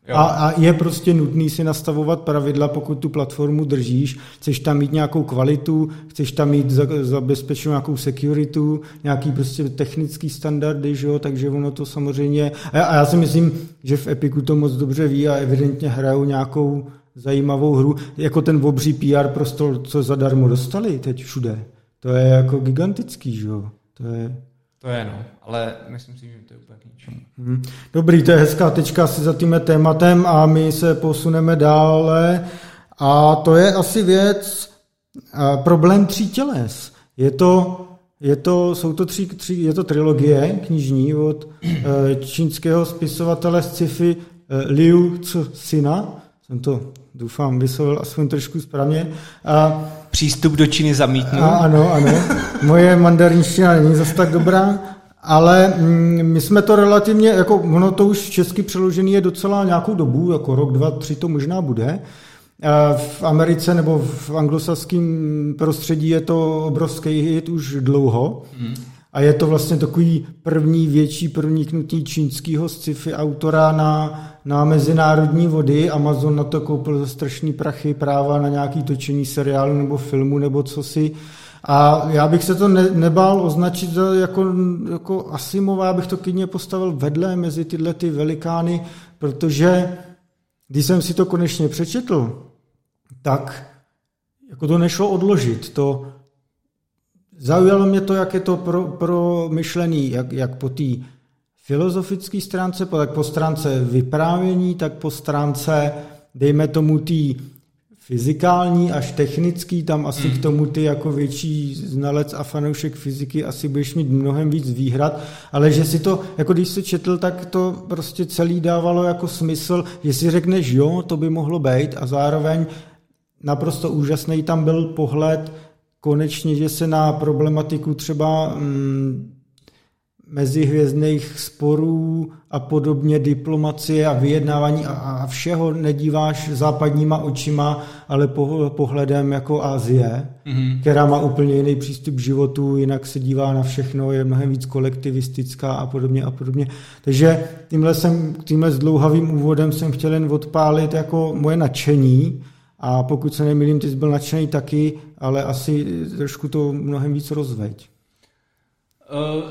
a, a je prostě nutný si nastavovat pravidla, pokud tu platformu držíš. Chceš tam mít nějakou kvalitu, chceš tam mít zabezpečenou nějakou security, nějaký prostě technický standardy, že jo? takže ono to samozřejmě... A já, a já si myslím, že v Epiku to moc dobře ví a evidentně hrajou nějakou zajímavou hru, jako ten obří PR prostor, co zadarmo dostali teď všude. To je jako gigantický, že jo? To je... To je, no, ale myslím si, že to je úplně k ničemu. Hmm. Dobrý, to je hezká tečka asi za tím tématem a my se posuneme dále. A to je asi věc, problém tří těles. Je to, je to, jsou to tři, tři, je to trilogie knižní od e, čínského spisovatele sci-fi e, Liu Cixina. Jsem to, doufám, vyslovil aspoň trošku správně. A Přístup do Číny zamítnu. A, ano, ano. Moje mandarinština není zase tak dobrá, ale mm, my jsme to relativně, jako ono to už česky přeložený je docela nějakou dobu, jako rok, dva, tři to možná bude. V Americe nebo v anglosaském prostředí je to obrovský hit už dlouho. Hmm. A je to vlastně takový první větší proniknutí čínského sci-fi autora na, na mezinárodní vody. Amazon na to koupil za strašný prachy práva na nějaký točení seriálu nebo filmu nebo co si. A já bych se to ne, nebál označit jako, jako Asimova, já bych to klidně postavil vedle mezi tyhle ty velikány, protože když jsem si to konečně přečetl, tak jako to nešlo odložit. To, Zaujalo mě to, jak je to pro, pro myšlený, jak, jak po té filozofické stránce, tak po stránce vyprávění, tak po stránce, dejme tomu, té fyzikální až technický, tam asi mm. k tomu ty jako větší znalec a fanoušek fyziky asi budeš mít mnohem víc výhrad, ale že si to, jako když se četl, tak to prostě celý dávalo jako smysl, že si řekneš, jo, to by mohlo být a zároveň naprosto úžasný tam byl pohled konečně, že se na problematiku třeba mm, mezihvězdných sporů a podobně, diplomacie a vyjednávání a, a všeho nedíváš západníma očima, ale po, pohledem jako Asie, mm-hmm. která má úplně jiný přístup k životu, jinak se dívá na všechno, je mnohem víc kolektivistická a podobně a podobně. Takže tímhle, jsem, tímhle zdlouhavým úvodem jsem chtěl jen odpálit jako moje nadšení a pokud se nemýlím, ty jsi byl nadšený taky, ale asi trošku to mnohem víc rozveď. Uh,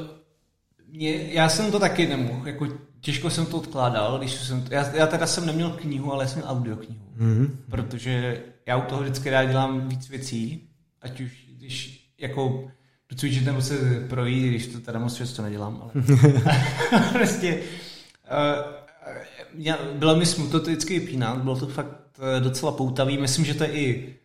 mě, já jsem to taky nemohl, jako těžko jsem to odkládal, když jsem to, já, já teda jsem neměl knihu, ale jsem měl knihu, mm-hmm. protože já u toho vždycky rád dělám víc věcí, ať už když jako cvičit nebo se projít, když to teda moc často nedělám, ale prostě uh, bylo mi smutno to vždycky vypínat, bylo to fakt eh, docela poutavý, myslím, že to je i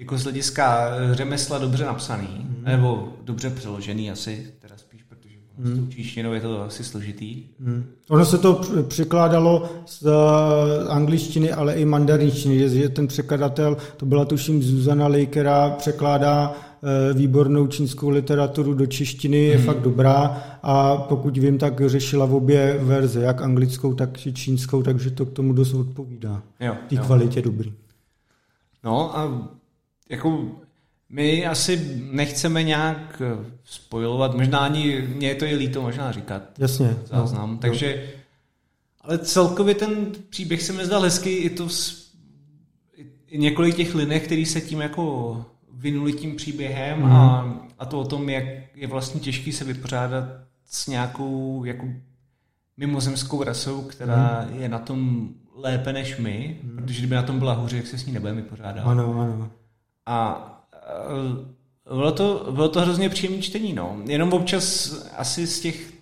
jako z hlediska řemesla dobře napsaný, mm. nebo dobře přeložený asi, teda spíš, protože hmm. s tou číštinou je to asi složitý. Hmm. Ono se to překládalo z eh, angličtiny, ale i mandarinčtiny, že ten překladatel, to byla tuším Zuzana Lej, která překládá eh, výbornou čínskou literaturu do češtiny, je hmm. fakt dobrá a pokud vím, tak řešila v obě verze, jak anglickou, tak čínskou, takže to k tomu dost odpovídá. Jo, Té kvalitě dobrý. No a jako my asi nechceme nějak spojovat, možná ani mě je to je líto možná říkat. Jasně. Záznam, no, takže no. ale celkově ten příběh se mi zdal hezký, i to i několik těch linek, který se tím jako vynuli tím příběhem mm. a, a to o tom, jak je vlastně těžký se vypořádat s nějakou jako mimozemskou rasou, která mm. je na tom lépe než my, mm. protože kdyby na tom byla hůře, jak se s ní nebudeme vypořádat. Ano, ano. A bylo to, bylo to hrozně příjemné čtení, no. Jenom občas asi z těch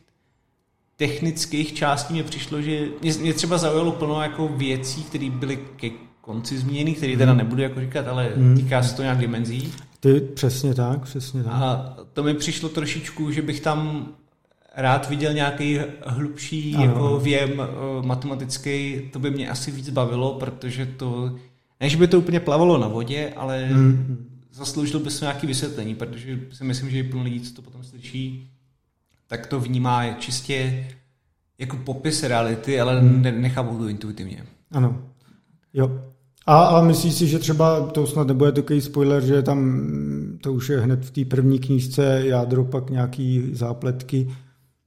technických částí mě přišlo, že mě, mě třeba zaujalo plno jako věcí, které byly ke konci zmíněny, které teda hmm. nebudu jako říkat, ale hmm. týká se to nějak dimenzí. Ty, přesně tak, přesně tak. A to mi přišlo trošičku, že bych tam rád viděl nějaký hlubší ano. jako věm uh, matematický, to by mě asi víc bavilo, protože to, než by to úplně plavalo na vodě, ale hmm zasloužil by se nějaké vysvětlení, protože si myslím, že plno lidí, co to potom slyší, tak to vnímá čistě jako popis reality, ale hmm. nechápou to intuitivně. Ano. Jo. A, a myslíš si, že třeba to snad nebude takový spoiler, že tam to už je hned v té první knížce jádro, pak nějaký zápletky,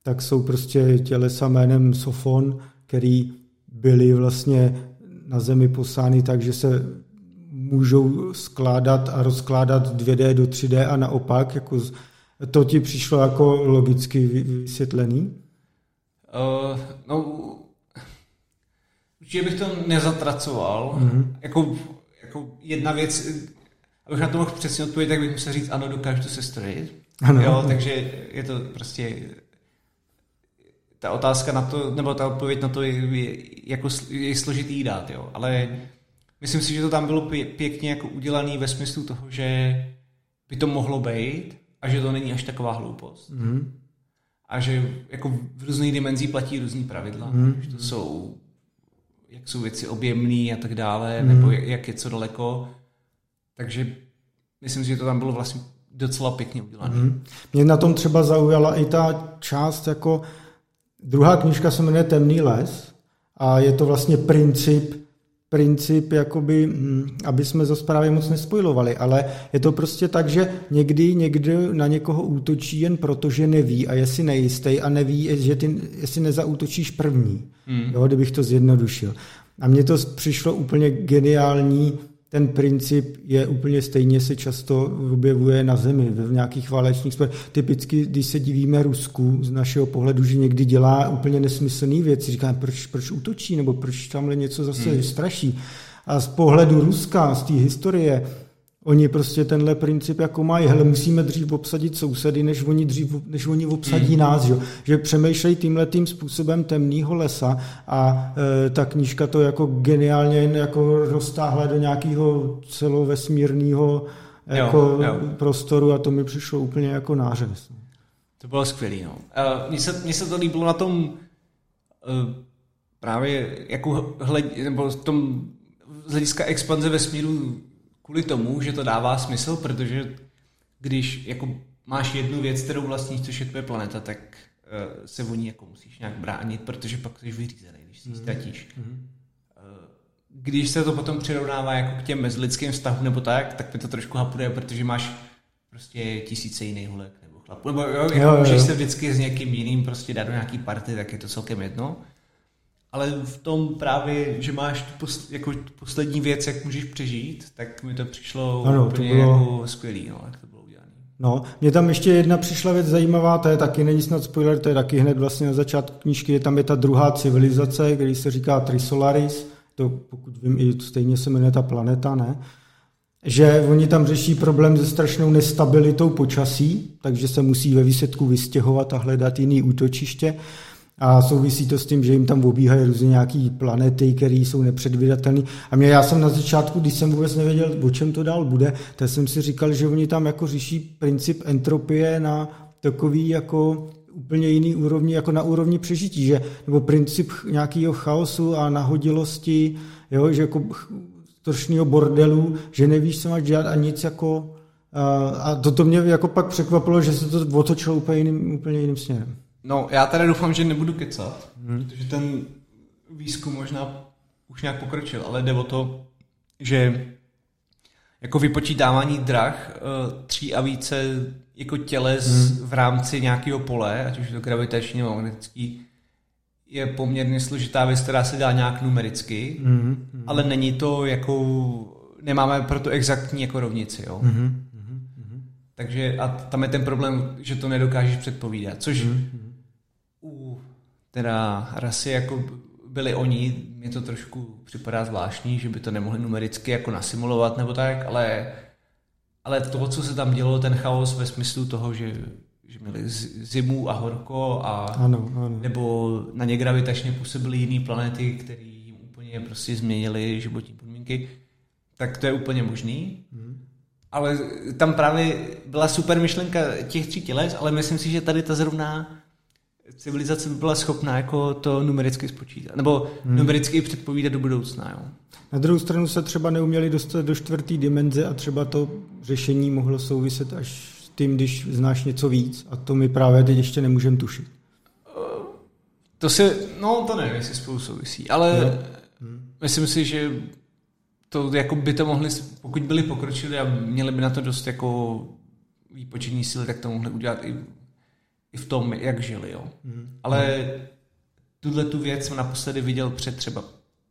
tak jsou prostě tělesa jménem Sofon, který byly vlastně na zemi posány tak, že se můžou skládat a rozkládat 2D do 3D a naopak, jako to ti přišlo jako logicky vysvětlený? Uh, no, určitě bych to nezatracoval. Mm-hmm. Jako, jako jedna věc, abych na to mohl přesně odpovědět, tak bych musel říct, ano, dokážu to sestrojit. Ano. Jo, takže je to prostě ta otázka na to, nebo ta odpověď na to je, je jako je složitý dát, jo. Ale Myslím si, že to tam bylo pěkně jako udělané ve smyslu toho, že by to mohlo být a že to není až taková hloupost. Mm. A že jako v různých dimenzích platí různý pravidla, mm. že to jsou jak jsou věci objemné a tak dále, mm. nebo jak je co daleko. Takže myslím si, že to tam bylo vlastně docela pěkně udělané. Mm. Mě na tom třeba zaujala i ta část jako druhá knižka se jmenuje Temný les a je to vlastně princip princip, jakoby, hm, aby jsme zase právě moc nespojovali, ale je to prostě tak, že někdy někdo na někoho útočí jen proto, že neví a je si nejistý a neví, že ty, jestli nezautočíš první, mm. jo, kdybych to zjednodušil. A mně to přišlo úplně geniální, ten princip je úplně stejně se často objevuje na zemi, v nějakých válečných sporech. Typicky, když se divíme Rusku z našeho pohledu, že někdy dělá úplně nesmyslné věci, říkáme, proč, proč útočí, nebo proč tamhle něco zase hmm. straší. A z pohledu Ruska, z té historie, Oni prostě tenhle princip jako mají, hele, musíme dřív obsadit sousedy, než oni, dřív, než oni obsadí mm. nás, že, že přemýšlejí tímhle tím způsobem temného lesa a e, ta knížka to jako geniálně jako roztáhla do nějakého celovesmírného jako jo, jo. prostoru a to mi přišlo úplně jako nářez. To bylo skvělé. No. Uh, mně, se, mně se to líbilo na tom uh, právě jako hled, nebo v tom z hlediska expanze vesmíru kvůli tomu, že to dává smysl, protože když jako máš jednu věc, kterou vlastníš, což je tvoje planeta, tak se o ní jako musíš nějak bránit, protože pak jsi vyřízený, když si ji mhm. ztratíš. Mm-hmm. Když se to potom přirovnává jako k těm mezilidským vztahům nebo tak, tak mi to trošku hapuje, protože máš prostě tisíce jiných holek nebo chlapů. Nebo jo, jako jo, jo. můžeš se vždycky s někým jiným prostě dát do nějaký party, tak je to celkem jedno. Ale v tom právě, že máš tu pos, jako poslední věc, jak můžeš přežít, tak mi to přišlo ano, úplně to bylo... jako skvělý. No, jak to bylo udělané. No, mě tam ještě jedna přišla věc zajímavá, to je taky, není snad spoiler, to je taky hned vlastně na začátku knížky, je tam je ta druhá civilizace, který se říká Trisolaris, to pokud vím, i stejně se jmenuje ta planeta, ne? že oni tam řeší problém se strašnou nestabilitou počasí, takže se musí ve výsledku vystěhovat a hledat jiný útočiště. A souvisí to s tím, že jim tam obíhají různě nějaké planety, které jsou nepředvídatelné. A mě, já jsem na začátku, když jsem vůbec nevěděl, o čem to dál bude, tak jsem si říkal, že oni tam jako řeší princip entropie na takový jako úplně jiný úrovni, jako na úrovni přežití, že, nebo princip nějakého chaosu a nahodilosti, jo, že jako trošního bordelu, že nevíš, co máš dělat a nic jako... A toto mě jako pak překvapilo, že se to otočilo úplně jiným, úplně jiným směrem. No, já teda doufám, že nebudu kecat, hmm. protože ten výzkum možná už nějak pokročil, ale jde o to, že jako vypočítávání drah eh, tří a více jako těles hmm. v rámci nějakého pole, ať už je to gravitační nebo magnetický, je poměrně složitá věc, která se dá nějak numericky, mm-hmm. ale není to jako, nemáme proto exaktní jako rovnici, jo. Mm-hmm. Takže a tam je ten problém, že to nedokážeš předpovídat, což mm-hmm. Teda rasy jako byli oni, mě to trošku připadá zvláštní, že by to nemohli numericky jako nasimulovat nebo tak, ale, ale to, co se tam dělo, ten chaos ve smyslu toho, že že měli zimu a horko a ano, ano. nebo na ně gravitačně působily jiné planety, které jim úplně prostě změnily životní podmínky, tak to je úplně možný. Hmm. Ale tam právě byla super myšlenka těch tří těles, ale myslím si, že tady ta zrovna civilizace by byla schopná jako to numericky spočítat, nebo hmm. numericky předpovídat do budoucna. Jo. Na druhou stranu se třeba neuměli dostat do čtvrté dimenze a třeba to řešení mohlo souviset až tím, když znáš něco víc a to my právě teď ještě nemůžeme tušit. To se, no to nevím, jestli spolu souvisí, ale hmm. myslím si, že to jako by to mohli, pokud byli pokročili a měli by na to dost jako výpočetní síly, tak to mohli udělat i, i v tom, jak žili, jo. Hmm. Ale tuhle tu věc jsem naposledy viděl před třeba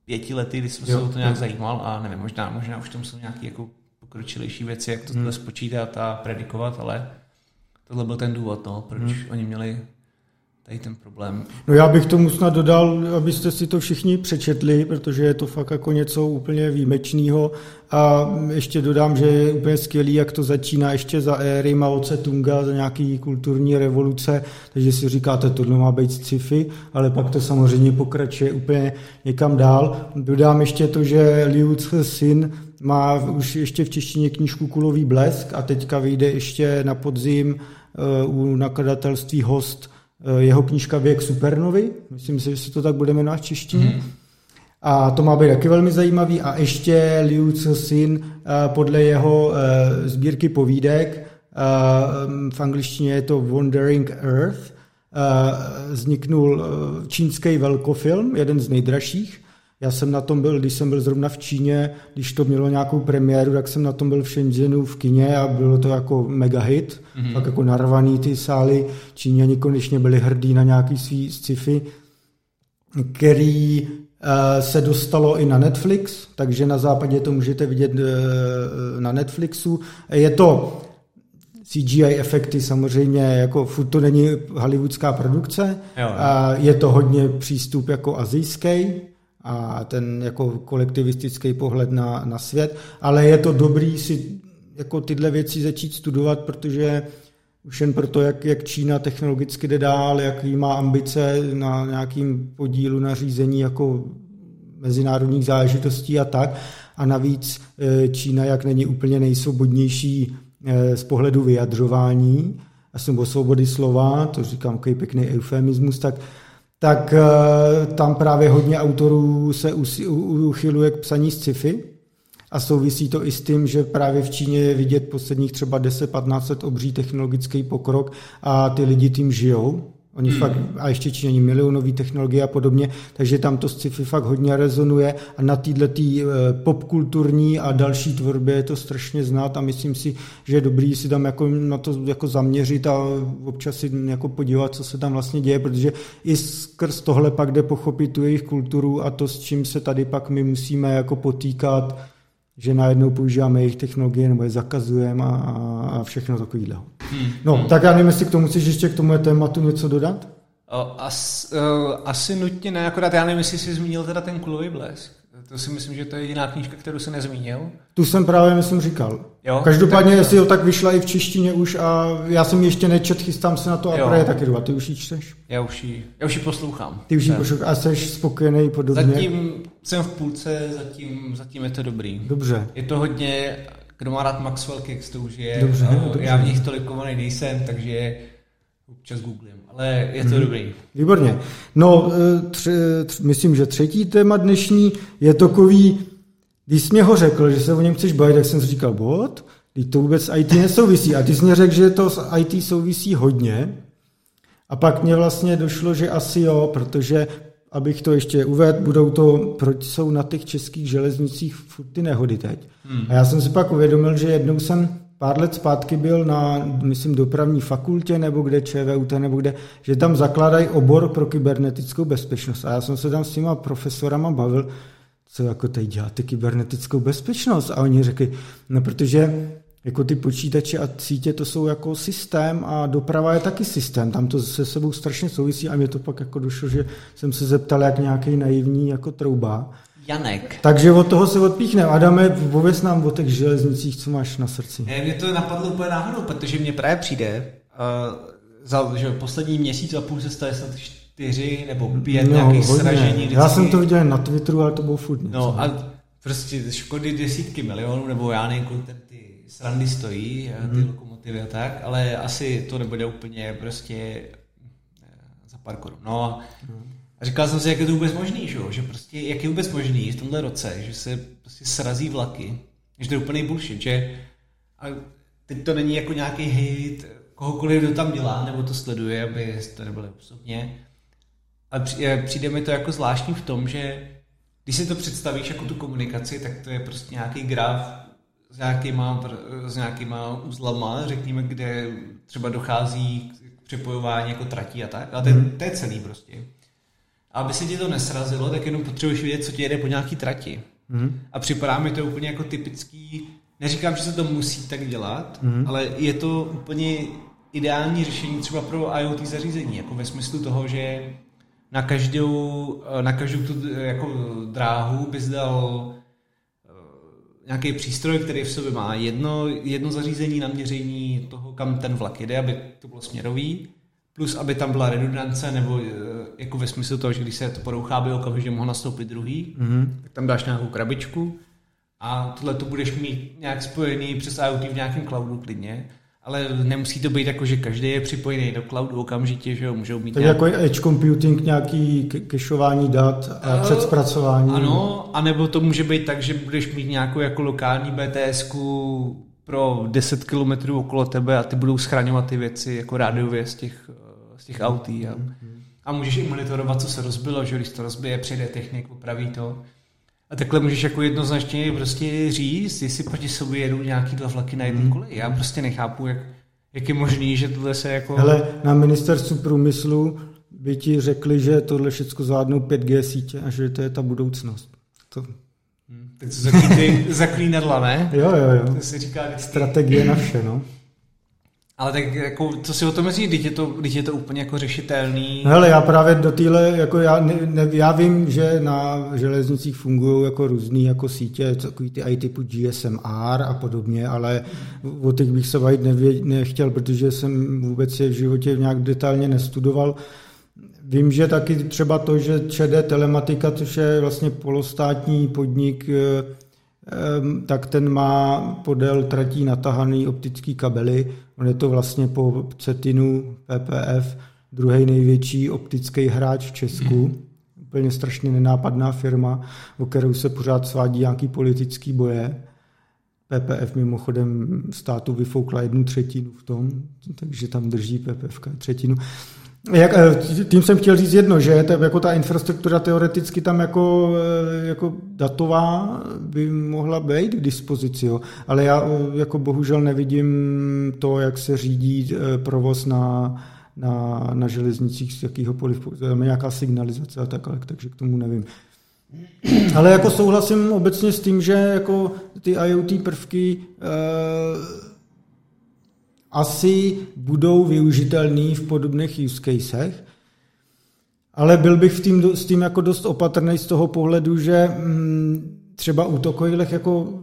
pěti lety, když jsem se o to nějak jo. zajímal a nevím, možná, možná už tam jsou nějaký jako pokročilejší věci, jak to hmm. spočítat a predikovat, ale tohle byl ten důvod, no, proč hmm. oni měli tady ten problém. No já bych tomu snad dodal, abyste si to všichni přečetli, protože je to fakt jako něco úplně výjimečného. A ještě dodám, že je úplně skvělý, jak to začíná ještě za éry Mao Tse-tunga, za nějaký kulturní revoluce, takže si říkáte, tohle má být sci-fi, ale pak to samozřejmě pokračuje úplně někam dál. Dodám ještě to, že Liu Cixin má už ještě v češtině knížku Kulový blesk a teďka vyjde ještě na podzim uh, u nakladatelství Host jeho knížka Věk supernovy. Myslím si, že se to tak bude jmenovat v češtině. Mm-hmm. A to má být taky velmi zajímavý. A ještě Liu Cixin uh, podle jeho uh, sbírky povídek, v angličtině je to Wandering Earth, vzniknul čínský velkofilm, jeden z nejdražších, já jsem na tom byl, když jsem byl zrovna v Číně, když to mělo nějakou premiéru, tak jsem na tom byl v Shenzhenu v kině a bylo to jako mega hit, mm-hmm. tak jako narvaný ty sály. Číňani konečně byli hrdí na nějaký svý sci-fi, který uh, se dostalo i na Netflix, takže na západě to můžete vidět uh, na Netflixu. Je to CGI efekty samozřejmě, jako furt to není hollywoodská produkce, jo, jo. Je to hodně přístup jako azijský, a ten jako kolektivistický pohled na, na svět, ale je to dobrý si jako tyhle věci začít studovat, protože už jen proto, jak, jak Čína technologicky jde dál, jaký má ambice na nějakým podílu na řízení jako mezinárodních záležitostí a tak. A navíc e, Čína, jak není úplně nejsvobodnější e, z pohledu vyjadřování, a jsem o svobody slova, to říkám takový pěkný eufemismus, tak tak eh, tam právě hodně autorů se uchyluje k psaní sci-fi a souvisí to i s tím, že právě v Číně je vidět posledních třeba 10-15 let obří technologický pokrok a ty lidi tím žijou. Oni fakt, a ještě Číňani milionové technologie a podobně, takže tam to sci-fi fakt hodně rezonuje a na této tý, eh, popkulturní a další tvorbě je to strašně znát a myslím si, že je dobrý si tam jako na to jako zaměřit a občas si jako podívat, co se tam vlastně děje, protože i skrz tohle pak jde pochopit tu jejich kulturu a to, s čím se tady pak my musíme jako potýkat, že najednou používáme jejich technologie nebo je zakazujeme a, a všechno takového. Hmm. No, hmm. tak já nevím, jestli k tomu chceš ještě k tomu tématu něco dodat? As, uh, asi nutně ne, akorát já nevím, jestli jsi zmínil teda ten kulový blesk. To si myslím, že to je jediná knížka, kterou se nezmínil. Tu jsem právě, myslím, říkal. Jo? Každopádně, tak... jestli jo, tak vyšla i v češtině už a já jsem ještě nečet, chystám se na to a jo. je taky dva. Ty už ji čteš? Já už ji, já už ji poslouchám. Ty už ji posloucháš a jsi spokojený podobně? Zatím jsem v půlce, zatím, zatím je to dobrý. Dobře. Je to hodně, kdo má rád Maxwell Kicks, to už je, dobře, no, dobře. já v nich tolik kovaný nejsem, takže občas googlím, ale je to mm-hmm. dobrý. Výborně. No, e, tři, tři, myslím, že třetí téma dnešní je takový, když jsi mě ho řekl, že se o něm chceš bavit, tak jsem si říkal, bod, teď to vůbec IT nesouvisí. A ty jsi mě řekl, že to s IT souvisí hodně. A pak mě vlastně došlo, že asi jo, protože abych to ještě uvedl, budou to, proč jsou na těch českých železnicích furt ty nehody teď. Hmm. A já jsem si pak uvědomil, že jednou jsem pár let zpátky byl na, myslím, dopravní fakultě nebo kde, ČVUT nebo kde, že tam zakládají obor pro kybernetickou bezpečnost. A já jsem se tam s těma profesorama bavil, co jako teď děláte kybernetickou bezpečnost. A oni řekli, no protože jako ty počítače a sítě to jsou jako systém a doprava je taky systém. Tam to se sebou strašně souvisí a mě to pak jako došlo, že jsem se zeptal jak nějaký naivní jako trouba. Janek. Takže od toho se odpíchne. Adame, pověz nám o těch železnicích, co máš na srdci. Ne, mě to napadlo úplně náhodou, protože mě právě přijde, uh, za že poslední měsíc a půl se stane snad čtyři nebo pět no, nějakých hodně. sražení. Vždycky. Já jsem to viděl na Twitteru, ale to bylo furt něco. No a prostě škody desítky milionů, nebo já nevím, kolik ty srandy stojí, mm. ty mhm. lokomotivy a tak, ale asi to nebude úplně prostě eh, za pár korun. No mm. A říkal jsem si, jak je to vůbec možný, že, že prostě, jak je vůbec možný v tomhle roce, že se prostě srazí vlaky, že to je úplný bullshit, že a teď to není jako nějaký hit, kohokoliv, kdo tam dělá, nebo to sleduje, aby to nebylo osobně. Ale přijde mi to jako zvláštní v tom, že když si to představíš jako tu komunikaci, tak to je prostě nějaký graf s nějakýma, s nějakýma uzlama, řekněme, kde třeba dochází k přepojování jako tratí a tak. A to, je, mhm. to je celý prostě. A aby se ti to nesrazilo, tak jenom potřebuješ vědět, co ti jede po nějaký trati. Mm. A připadá mi to úplně jako typický, neříkám, že se to musí tak dělat, mm. ale je to úplně ideální řešení třeba pro IoT zařízení, jako ve smyslu toho, že na každou, na každou tu jako dráhu bys dal eh, nějaký přístroj, který v sobě má jedno, jedno zařízení na měření toho, kam ten vlak jede, aby to bylo směrový plus aby tam byla redundance, nebo eh, jako ve smyslu toho, že když se to porouchá, aby okamžitě mohl nastoupit druhý, mm-hmm. tak tam dáš nějakou krabičku a tohle to budeš mít nějak spojený přes IoT v nějakém cloudu klidně, ale nemusí to být jako, že každý je připojený do cloudu okamžitě, že jo, můžou mít Tak nějak... jako edge computing, nějaký kešování dat a uh, předzpracování. Ano, anebo to může být tak, že budeš mít nějakou jako lokální bts pro 10 kilometrů okolo tebe a ty budou schraňovat ty věci jako rádiově z těch z těch autí. A, a můžeš i monitorovat, co se rozbilo, že když to rozbije, přijde technik, opraví to. A takhle můžeš jako jednoznačně prostě říct, jestli proti sobě jedou nějaký dva vlaky na jednom kole. Já prostě nechápu, jak, jak je možný, že tohle se jako... Hele, na ministerstvu průmyslu by ti řekli, že tohle všechno zvládnou 5G sítě a že to je ta budoucnost. To... Hmm, tak co zaklínadla, ne? Jo, jo, jo. To se říká vždycky... Strategie na vše, no. Ale tak jako, co si o tom myslíš, když je to, když je to úplně jako řešitelný? Hele, já právě do téhle, jako já, ne, ne, já vím, že na železnicích fungují jako různý jako sítě, takový ty i typu GSMR a podobně, ale o těch bych se bavit nechtěl, protože jsem vůbec je v životě nějak detailně nestudoval. Vím, že taky třeba to, že ČD Telematika, což je vlastně polostátní podnik, eh, tak ten má podél tratí natahaný optický kabely. On je to vlastně po Cetinu PPF druhý největší optický hráč v Česku. Mm. Úplně strašně nenápadná firma, o kterou se pořád svádí nějaký politický boje. PPF mimochodem státu vyfoukla jednu třetinu v tom, takže tam drží PPF třetinu. Jak, eh, tím jsem chtěl říct jedno, že to, jako ta infrastruktura teoreticky tam jako, eh, jako datová by mohla být k dispozici, jo. ale já eh, jako bohužel nevidím to, jak se řídí provoz na, na, na železnicích z jakýhokoliv, tam nějaká signalizace a tak, takže k tomu nevím. Ale jako souhlasím obecně s tím, že jako ty IoT prvky eh, asi budou využitelný v podobných use casech, ale byl bych v tím, s tím jako dost opatrný z toho pohledu, že mm, třeba u takových jako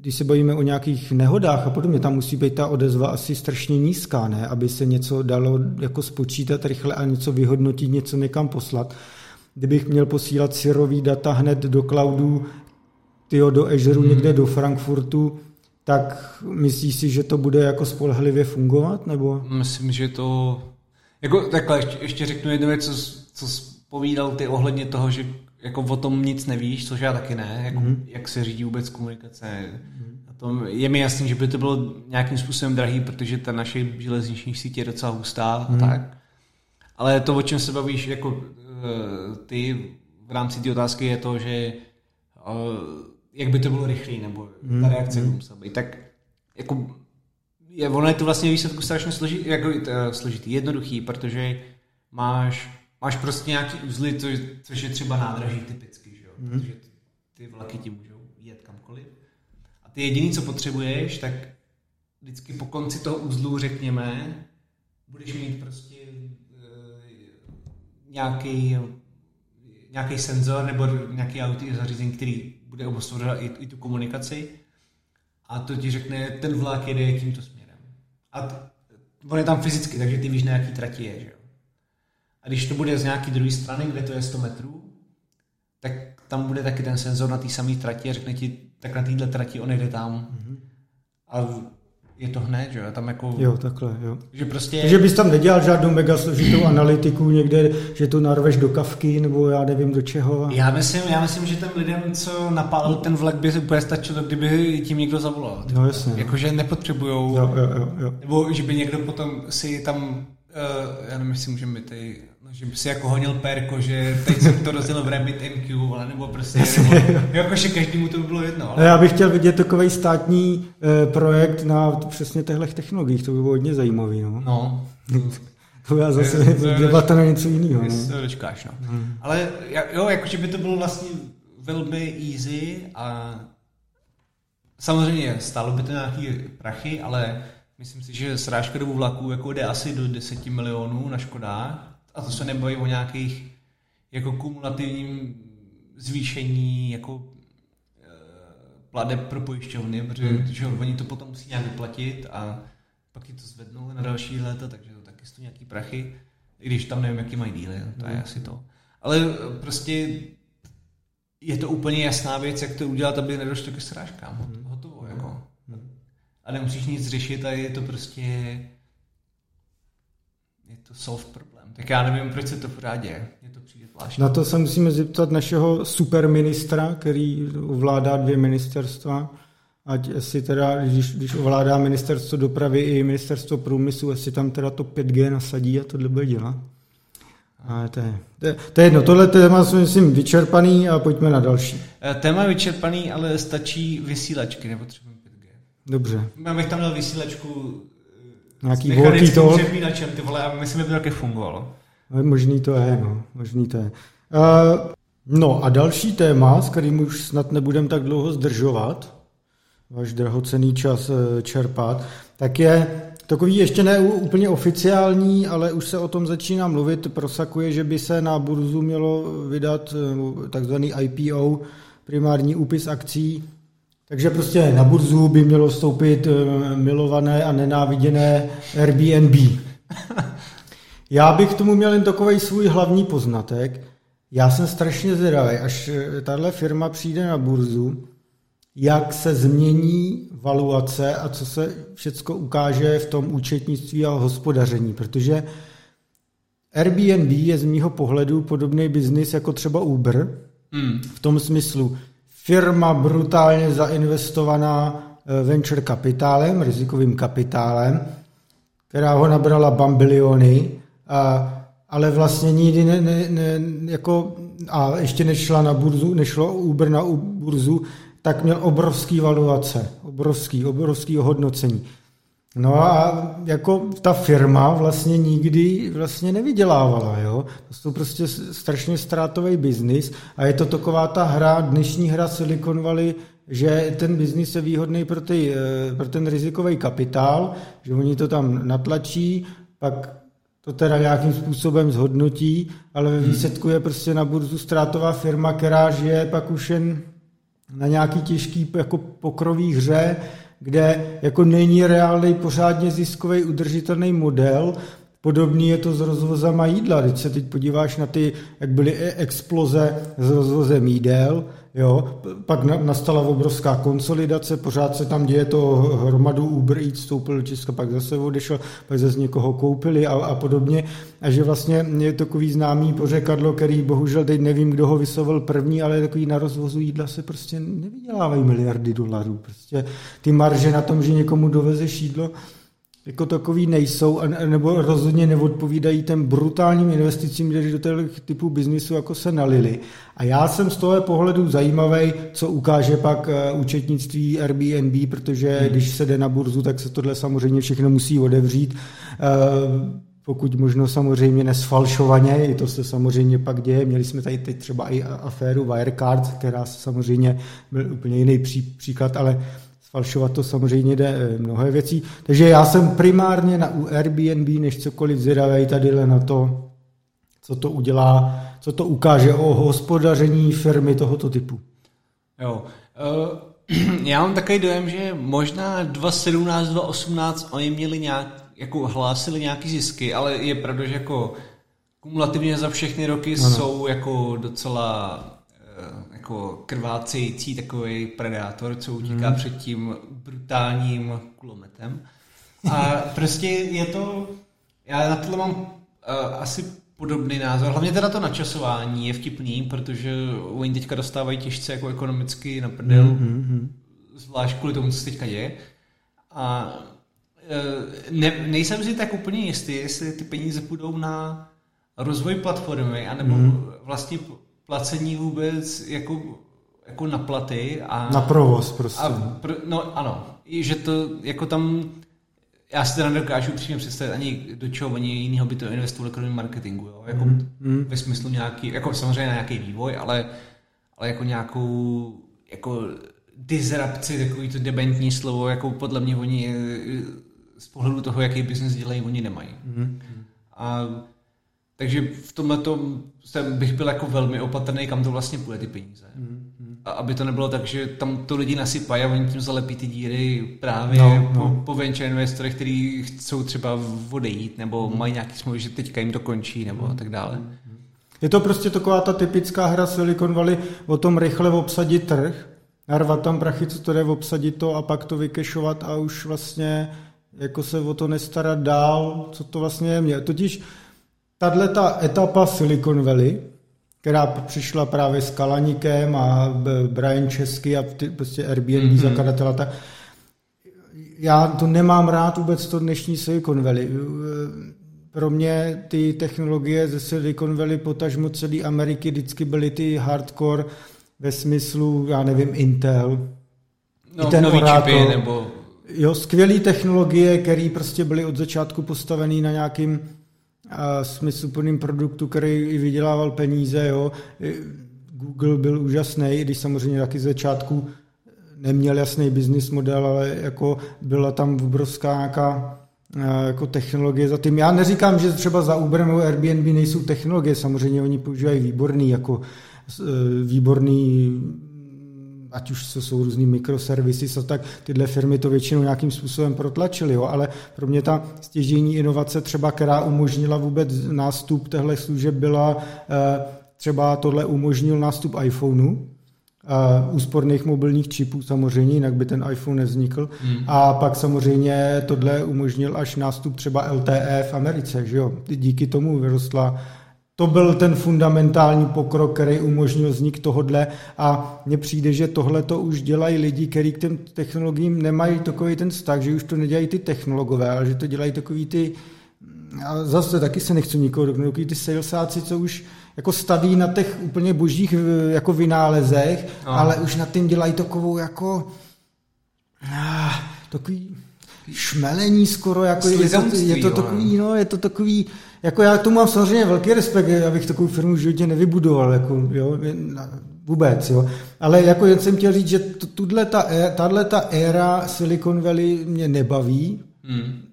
když se bojíme o nějakých nehodách a podobně, tam musí být ta odezva asi strašně nízká, ne? aby se něco dalo jako spočítat rychle a něco vyhodnotit, něco někam poslat. Kdybych měl posílat syrový data hned do cloudu, tyjo, do Azure, hmm. někde do Frankfurtu, tak myslíš si, že to bude jako spolehlivě fungovat? Nebo? Myslím, že to... Jako, takhle, ještě, ještě řeknu jednu věc, co, co povídal ty ohledně toho, že jako o tom nic nevíš, což já taky ne, jako, mm-hmm. jak se řídí vůbec komunikace. Mm-hmm. tom, je mi jasný, že by to bylo nějakým způsobem drahý, protože ta naše železniční sítě je docela hustá mm-hmm. a mhm. tak. Ale to, o čem se bavíš jako eh, ty v rámci té otázky, je to, že eh, jak by to bylo rychlý, nebo mm-hmm. ta reakce mm-hmm. musela být. Tak jako je, ono je to vlastně výsledku strašně složitý, jako, uh, složitý, jednoduchý, protože máš máš prostě nějaký uzly, co, což je třeba nádraží typicky, že jo? Mm. protože ty, ty vlaky ti můžou jet kamkoliv. A ty jediný, co potřebuješ, tak vždycky po konci toho uzlu, řekněme, budeš mít prostě e, nějaký, nějaký senzor nebo nějaký auto zařízení, který bude obosvobodovat i, i tu komunikaci a to ti řekne, ten vlak jede tímto směrem. A t, on je tam fyzicky, takže ty víš, na jaký trati je, že jo? A když to bude z nějaký druhé strany, kde to je 100 metrů, tak tam bude taky ten senzor na té samé trati a řekne ti, tak na této trati on jde tam. Mm-hmm. A je to hned, že jo? Tam jako... Jo, takhle, jo. Že prostě... Takže bys tam nedělal žádnou mega složitou analytiku někde, že to narveš do kavky, nebo já nevím do čeho. Já myslím, já myslím, že těm lidem, co napálil ten vlak, by úplně stačilo, kdyby tím někdo zavolal. No jasně. Jakože nepotřebujou... Jo, jo, jo, jo. Nebo že by někdo potom si tam... Uh, já nevím, jestli můžeme ty No, že by si jako honil perko, že teď jsem to rozdělil v Rabbit MQ, ale nebo prostě, nebo, jakože každému to by bylo jedno. Ale... Já bych chtěl vidět takový státní e, projekt na přesně těchto technologiích, to by bylo hodně zajímavý. No. no. to já zase debata na něco jiného. No. Se dočkáš, no. Hmm. Ale jo, jakože by to bylo vlastně velmi easy a samozřejmě stálo by to nějaký prachy, ale myslím si, že srážka dobu vlaku jako jde asi do 10 milionů na Škodách a to se nebojí o nějakých jako kumulativním zvýšení jako e, pladeb pro pojišťovny, protože že oni to potom musí nějak vyplatit a pak ji to zvednou na další léta, takže to taky stojí nějaký prachy, i když tam nevím, jaký mají díly, to je hmm. asi to. Ale prostě je to úplně jasná věc, jak to udělat, aby nedošlo ke srážkám. Hmm. Hotovo, jako. Hmm. A nemusíš nic řešit a je to prostě je to solve problem. Tak já nevím, proč se to pořád děje. Mě to přijde zvláštní. Na to se musíme zeptat našeho superministra, který ovládá dvě ministerstva. Ať si teda, když, když ovládá ministerstvo dopravy i ministerstvo průmyslu, jestli tam teda to 5G nasadí a tohle bude dělat. A to, je, to, je, to je jedno, tohle téma jsme, myslím, vyčerpaný a pojďme na další. Eh, téma je vyčerpaný, ale stačí vysílačky, nepotřebujeme 5G. Dobře. Já bych tam měl vysílačku Nějaký walkie talk. přepínačem, ty vole, a myslím, že by to taky fungovalo. Možný to je, no. Možný to je. Uh, no a další téma, s kterým už snad nebudem tak dlouho zdržovat, váš drahocený čas uh, čerpat, tak je takový ještě ne úplně oficiální, ale už se o tom začíná mluvit, prosakuje, že by se na burzu mělo vydat uh, takzvaný IPO, primární úpis akcí takže prostě na burzu by mělo vstoupit eh, milované a nenáviděné Airbnb. Já bych tomu měl jen takový svůj hlavní poznatek. Já jsem strašně zvědavý, až eh, tahle firma přijde na burzu, jak se změní valuace a co se všechno ukáže v tom účetnictví a hospodaření, protože Airbnb je z mýho pohledu podobný biznis jako třeba Uber, hmm. v tom smyslu, firma brutálně zainvestovaná eh, venture kapitálem, rizikovým kapitálem, která ho nabrala bambiliony A, ale vlastně nikdy ne, ne, ne, jako, a ještě nešla na burzu, nešlo Uber na burzu, tak měl obrovský valuace, obrovský, obrovský ohodnocení. No a jako ta firma vlastně nikdy vlastně nevydělávala, jo. To jsou prostě strašně ztrátový biznis a je to taková ta hra, dnešní hra Silicon Valley, že ten biznis je výhodný pro, ty, eh, pro ten rizikový kapitál, že oni to tam natlačí, pak to teda nějakým způsobem zhodnotí, ale ve hmm. výsledku je prostě na burzu ztrátová firma, která žije pak už jen na nějaký těžký jako pokrový hře, kde jako není reálný pořádně ziskový udržitelný model. Podobný je to s rozvozama jídla. Když se teď podíváš na ty, jak byly e- exploze s rozvozem jídel, Jo, pak nastala obrovská konsolidace, pořád se tam děje to hromadu Uber Eats, vstoupil do Česka, pak zase odešel, pak zase někoho koupili a, a podobně. A že vlastně je takový známý pořekadlo, který bohužel teď nevím, kdo ho vyslovil první, ale takový na rozvozu jídla se prostě nevydělávají miliardy dolarů. Prostě ty marže na tom, že někomu dovezeš jídlo, jako takový nejsou, nebo rozhodně neodpovídají těm brutálním investicím, kteří do toho typu biznisu jako se nalili. A já jsem z toho pohledu zajímavý, co ukáže pak eh, účetnictví Airbnb, protože hmm. když se jde na burzu, tak se tohle samozřejmě všechno musí odevřít eh, pokud možno samozřejmě nesfalšovaně, i to se samozřejmě pak děje. Měli jsme tady teď třeba i aféru Wirecard, která samozřejmě byl úplně jiný pří, příklad, ale Falšovat to samozřejmě jde eh, mnohé věcí. Takže já jsem primárně na u Airbnb, než cokoliv zvědavý tady na to, co to udělá, co to ukáže o hospodaření firmy tohoto typu. Jo. Uh, já mám takový dojem, že možná 2017, 2018 oni měli nějak, jako hlásili nějaký zisky, ale je pravda, že jako kumulativně za všechny roky ano. jsou jako docela Eh, jako krvácející takový predátor, co utíká hmm. před tím brutálním kulometem. A prostě je to, já na tohle mám uh, asi podobný názor. Hlavně teda to načasování je vtipný, protože oni teďka dostávají těžce jako ekonomicky na prdel, mm-hmm. zvlášť kvůli tomu, co se teďka děje. A uh, ne, nejsem si tak úplně jistý, jestli ty peníze půjdou na rozvoj platformy, anebo mm. vlastně placení vůbec jako, jako na platy. A, na provoz prostě. A, pr, no ano, že to jako tam já si teda nedokážu přímě představit ani do čeho oni jiného by to investovali kromě marketingu, jo? Jako mm, mm. ve smyslu nějaký, jako samozřejmě na nějaký vývoj, ale, ale jako nějakou jako disrupci, takový to debentní slovo, jako podle mě oni z pohledu toho, jaký biznis dělají, oni nemají. Mm. A takže v tomhle jsem bych byl jako velmi opatrný, kam to vlastně půjde ty peníze. Mm, A aby to nebylo tak, že tam to lidi nasypají a oni tím zalepí ty díry právě no, po, no. po venture investorech, kteří chcou třeba odejít nebo mm. mají nějaký smlouvy, že teďka jim to končí nebo mm. tak dále. Mm. Je to prostě taková ta typická hra Silicon Valley o tom rychle obsadit trh, narvat tam prachy, co to jde, obsadit to a pak to vykešovat a už vlastně jako se o to nestarat dál, co to vlastně je. Totiž tahle ta etapa Silicon Valley, která přišla právě s Kalaníkem a Brian Česky a ty, prostě Airbnb mm-hmm. zakladatel, tak já to nemám rád vůbec to dnešní Silicon Valley. Pro mě ty technologie ze Silicon Valley, potažmo celé Ameriky, vždycky byly ty hardcore ve smyslu, já nevím, Intel. No, ten nový Oracle. čipy nebo... Jo, skvělé technologie, které prostě byly od začátku postavené na nějakým a smysluplným produktu, který vydělával peníze. Jo. Google byl úžasný, když samozřejmě taky z začátku neměl jasný business model, ale jako byla tam obrovská nějaká jako technologie za tím. Já neříkám, že třeba za Uber nebo Airbnb nejsou technologie, samozřejmě oni používají výborný, jako e, výborný ať už to jsou různý mikroservisy, a tak tyhle firmy to většinou nějakým způsobem protlačily, jo, ale pro mě ta stěžení inovace třeba, která umožnila vůbec nástup těchto služeb, byla eh, třeba tohle umožnil nástup iPhoneu, Uh, úsporných mobilních čipů samozřejmě, jinak by ten iPhone nevznikl. Hmm. A pak samozřejmě tohle umožnil až nástup třeba LTE v Americe, že jo. Díky tomu vyrostla to byl ten fundamentální pokrok, který umožnil vznik tohodle a mně přijde, že tohle to už dělají lidi, kteří k těm technologiím nemají takový ten vztah, že už to nedělají ty technologové, ale že to dělají takový ty a zase taky se nechci nikoho dotknout, ty salesáci, co už jako staví na těch úplně božích jako vynálezech, no. ale už nad tím dělají takovou jako ah, takový šmelení skoro, jako je to, je to takový, no, je to takový, jako já tomu mám samozřejmě velký respekt, abych takovou firmu v životě nevybudoval, jako, jo, vůbec, jo. Ale jako jen jsem chtěl říct, že tuhle ta, tahle ta éra Silicon Valley mě nebaví, hmm.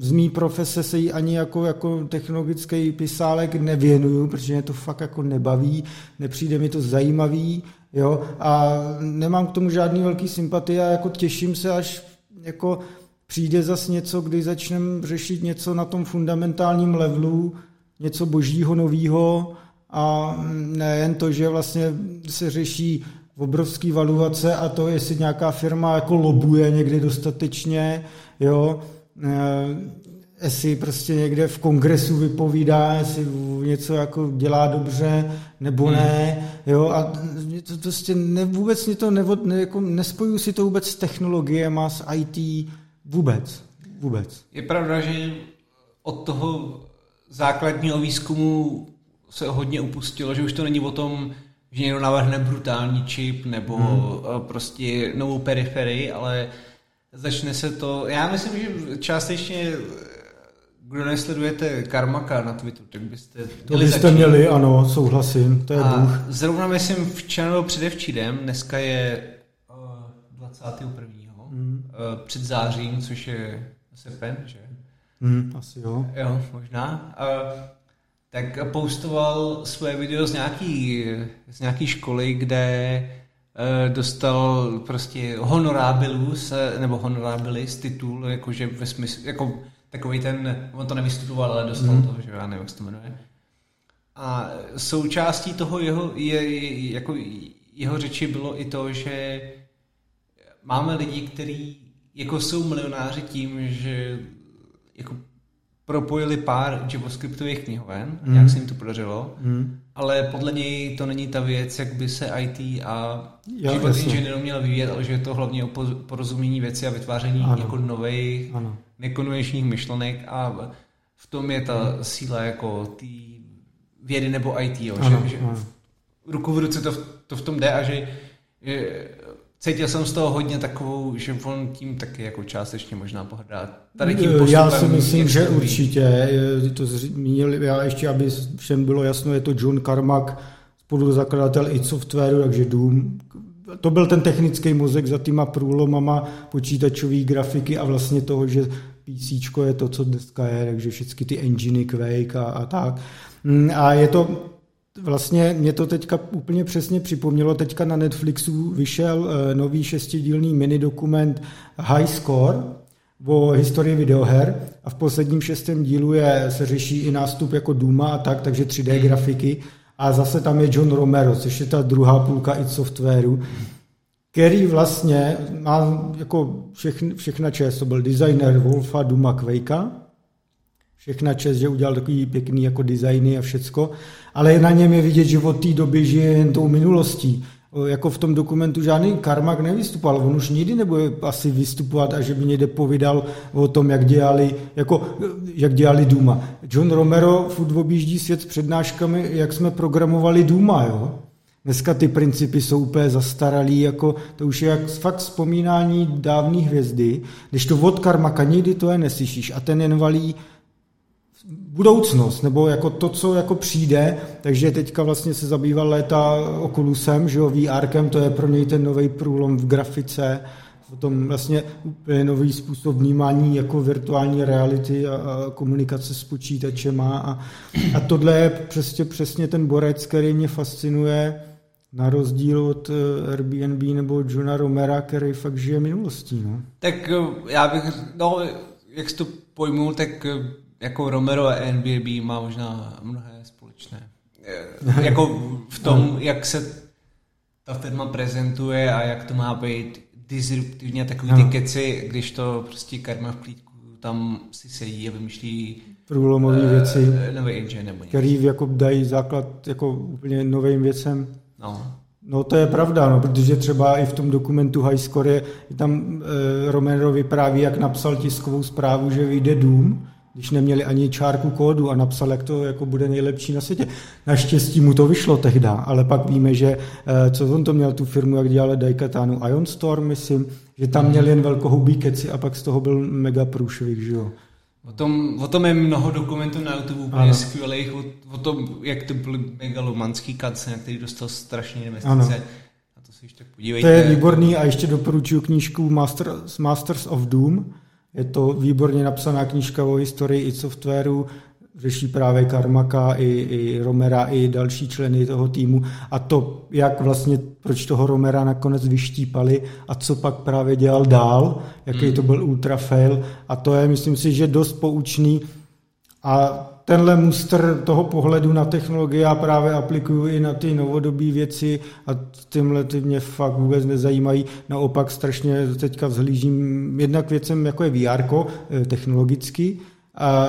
Z mý profese se jí ani jako, jako technologický pisálek nevěnuju, protože mě to fakt jako nebaví, nepřijde mi to zajímavý, jo, a nemám k tomu žádný velký sympatie a jako těším se, až jako přijde zas něco, kdy začneme řešit něco na tom fundamentálním levelu, něco božího novýho a nejen to, že vlastně se řeší obrovský valuace a to, jestli nějaká firma jako lobuje někdy dostatečně, jo, Eh, jestli prostě někde v kongresu vypovídá, jestli něco jako dělá dobře nebo hmm. ne, jo, a to prostě ne, vůbec mě to nevo, ne, jako nespojuju si to vůbec s technologiemi, s IT, vůbec, vůbec. Je pravda, že od toho základního výzkumu se hodně upustilo, že už to není o tom, že někdo navrhne brutální čip nebo hmm. prostě novou periferii, ale začne se to, já myslím, že částečně kdo nesledujete Karmaka na Twitteru, tak byste To byste začít. měli, ano, souhlasím, to je a bůh. Zrovna myslím včera nebo předevčírem, dneska je uh, 21. Uh, před zářím, což je srpen, že? Mm, asi jo. Jo, možná. Uh, tak postoval svoje video z nějaký, z nějaký školy, kde Eh, dostal prostě honorabilis, nebo honorabilis titul, jakože ve smyslu, jako takový ten, on to nevystupoval, ale dostal mm. to, že já nevím, jak se to jmenuje. A součástí toho jeho, je, je, jako jeho řeči bylo i to, že máme lidi, kteří jako jsou milionáři tím, že jako propojili pár JavaScriptových knihoven, mm. nějak se jim to podařilo, mm. ale podle něj to není ta věc, jak by se IT a jo, život inženýrů měl vyvíjet, ale že je to hlavně o porozumění věci a vytváření ano. jako nových, nekonvenčních myšlenek a v tom je ta mm. síla jako té vědy nebo IT, jo, ano, že, že ano. ruku v ruce to, to v tom jde a že, že cítil jsem z toho hodně takovou, že on tím taky jako částečně možná pohrdá. Tady tím postupem, já si myslím, že tvůj. určitě. To zmínil, já ještě, aby všem bylo jasno, je to John Carmack, spoluzakladatel i softwaru, takže Doom. To byl ten technický mozek za týma průlomama počítačové grafiky a vlastně toho, že PC je to, co dneska je, takže všechny ty enginy, Quake a, a tak. Mm, a je to Vlastně mě to teďka úplně přesně připomnělo, teďka na Netflixu vyšel uh, nový šestidílný mini dokument High Score o historii videoher a v posledním šestém dílu je, se řeší i nástup jako Duma a tak, takže 3D hmm. grafiky a zase tam je John Romero, což je ta druhá půlka i softwaru, který vlastně má jako všechny, všechna čest, to byl designer Wolfa Duma Quakea, všechna čest, že udělal takový pěkný jako designy a všecko, ale na něm je vidět, že od té doby žije jen tou minulostí. Jako v tom dokumentu žádný Karmak nevystupoval, on už nikdy nebude asi vystupovat a že by někde povídal o tom, jak dělali, jako, jak dělali Duma. John Romero furt objíždí svět s přednáškami, jak jsme programovali Duma, jo? Dneska ty principy jsou úplně zastaralý, jako to už je jak fakt vzpomínání dávné hvězdy, když to od Karmaka nikdy to je neslyšíš a ten jen valí budoucnost, nebo jako to, co jako přijde, takže teďka vlastně se zabýval léta Oculusem, že jo, VRkem, to je pro něj ten nový průlom v grafice, tom vlastně úplně nový způsob vnímání jako virtuální reality a, a komunikace s počítačem a, a tohle je přesně, přesně ten borec, který mě fascinuje, na rozdíl od eh, Airbnb nebo Johna Romera, který fakt žije minulostí. No. Tak eh, já bych, no, jak jsi to pojmul, tak eh, jako Romero a Airbnb má možná mnohé společné. jako v tom, jak se ta firma prezentuje a jak to má být disruptivně takový ty keci, když to prostě karma v klídku tam si sedí a vymýšlí průlomové uh, věci, nový engine nebo něco. který jako dají základ jako úplně novým věcem. No. No to je pravda, no, protože třeba i v tom dokumentu High Score je, tam e, Romero vypráví, jak napsal tiskovou zprávu, že vyjde Doom, když neměli ani čárku kódu a napsal, jak to jako bude nejlepší na světě. Naštěstí mu to vyšlo tehdy, ale pak víme, že eh, co on to měl tu firmu, jak dělal Daikatanu Ion Storm, myslím, že tam měl jen velkohubý keci a pak z toho byl mega průšvih, že jo. O tom, o tom je mnoho dokumentů na YouTube úplně skvělých, o, o, tom, jak to byly megalomanský na který dostal strašně investice. Ano. A to se ještě podívejte. To je výborný a ještě doporučuji knížku Masters, Masters of Doom, je to výborně napsaná knížka o historii i softwaru, řeší právě Karmaka, i, i Romera, i další členy toho týmu a to, jak vlastně, proč toho Romera nakonec vyštípali a co pak právě dělal dál, jaký mm. to byl ultra fail a to je, myslím si, že dost poučný a tenhle mustr toho pohledu na technologie já právě aplikuju i na ty novodobí věci a tímhle ty mě fakt vůbec nezajímají. Naopak strašně teďka vzhlížím jednak věcem, jako je VR eh, technologicky,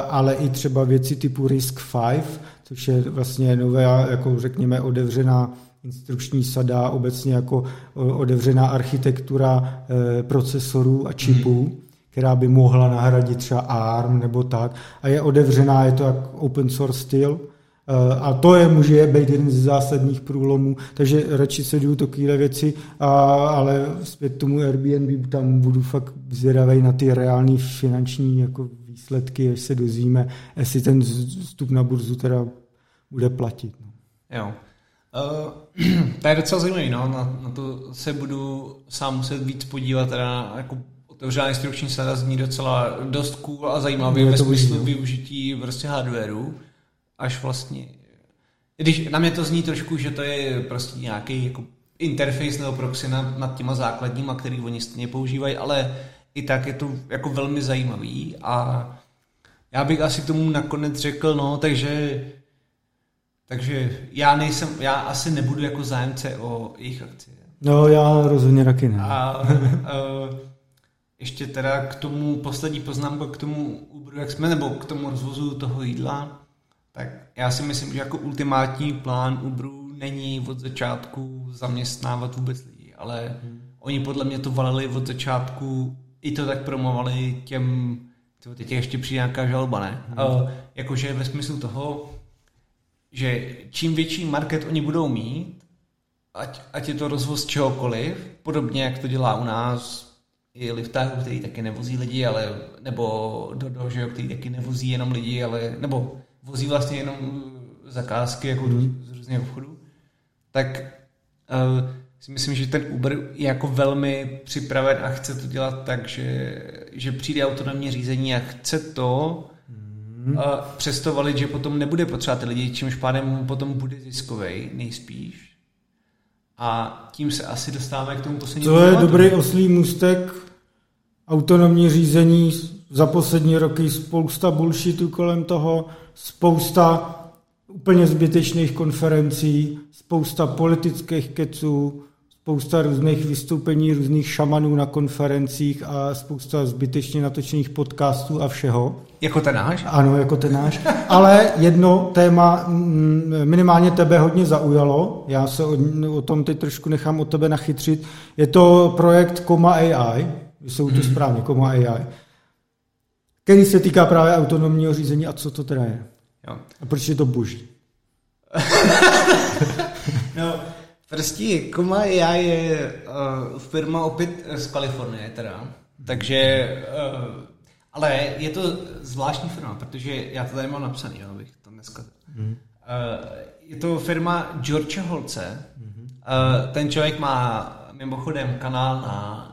ale i třeba věci typu RISC-V, což je vlastně nové, jako řekněme, otevřená instrukční sada, obecně jako otevřená architektura eh, procesorů a čipů. Hmm která by mohla nahradit třeba ARM nebo tak. A je otevřená, je to jak open source styl. Eh, a to je, může být jeden z zásadních průlomů, takže radši se jdu takové věci, a, ale zpět tomu Airbnb tam budu fakt zvědavý na ty reální finanční jako výsledky, až se dozvíme, jestli ten vstup na burzu teda bude platit. No. Jo. Uh, to je docela zajímavé, no. na, na to se budu sám muset víc podívat, teda jako otevřená instrukční sada zní docela dost cool a zajímavý ve smyslu no. využití prostě hardwareu, až vlastně, když na mě to zní trošku, že to je prostě nějaký jako interface nebo proxy nad, nad těma základníma, který oni stejně používají, ale i tak je to jako velmi zajímavý a já bych asi tomu nakonec řekl, no, takže takže já nejsem, já asi nebudu jako zájemce o jejich akcie. No, já rozhodně taky ne. A, a ještě teda k tomu poslední poznámka k tomu Uberu, jak jsme, nebo k tomu rozvozu toho jídla, tak já si myslím, že jako ultimátní plán Uberu není od začátku zaměstnávat vůbec lidi, ale hmm. oni podle mě to valili od začátku, i to tak promovali těm, teď ještě přijde nějaká žalba, ne? Hmm. Uh, jakože ve smyslu toho, že čím větší market oni budou mít, ať, ať je to rozvoz čehokoliv, podobně jak to dělá u nás i liftáků, který taky nevozí lidi, ale, nebo do Dojo, který taky nevozí jenom lidi, ale, nebo vozí vlastně jenom zakázky jako mm. z různých obchodů, tak uh, si myslím, že ten Uber je jako velmi připraven a chce to dělat tak, že, že přijde autonomní řízení a chce to mm. uh, přesto valit, že potom nebude potřebovat ty lidi, čímž pádem potom bude ziskový nejspíš a tím se asi dostáváme k tomu poslednímu To je dobrý oslý můstek, autonomní řízení, za poslední roky spousta bullshitu kolem toho, spousta úplně zbytečných konferencí, spousta politických keců, spousta různých vystoupení různých šamanů na konferencích a spousta zbytečně natočených podcastů a všeho. Jako ten náš? Ano, jako ten náš. Ale jedno téma mm, minimálně tebe hodně zaujalo, já se o, o tom teď trošku nechám od tebe nachytřit. Je to projekt Koma AI, jsou to hmm. správně, Koma AI, který se týká právě autonomního řízení a co to teda je. Jo. A proč je to boží? no, Prostě Koma AI je uh, firma opět z Kalifornie teda, takže, uh, ale je to zvláštní firma, protože já to tady mám napsaný, jo, abych to dneska... Mm. Uh, je to firma George Holce, mm. uh, ten člověk má mimochodem kanál na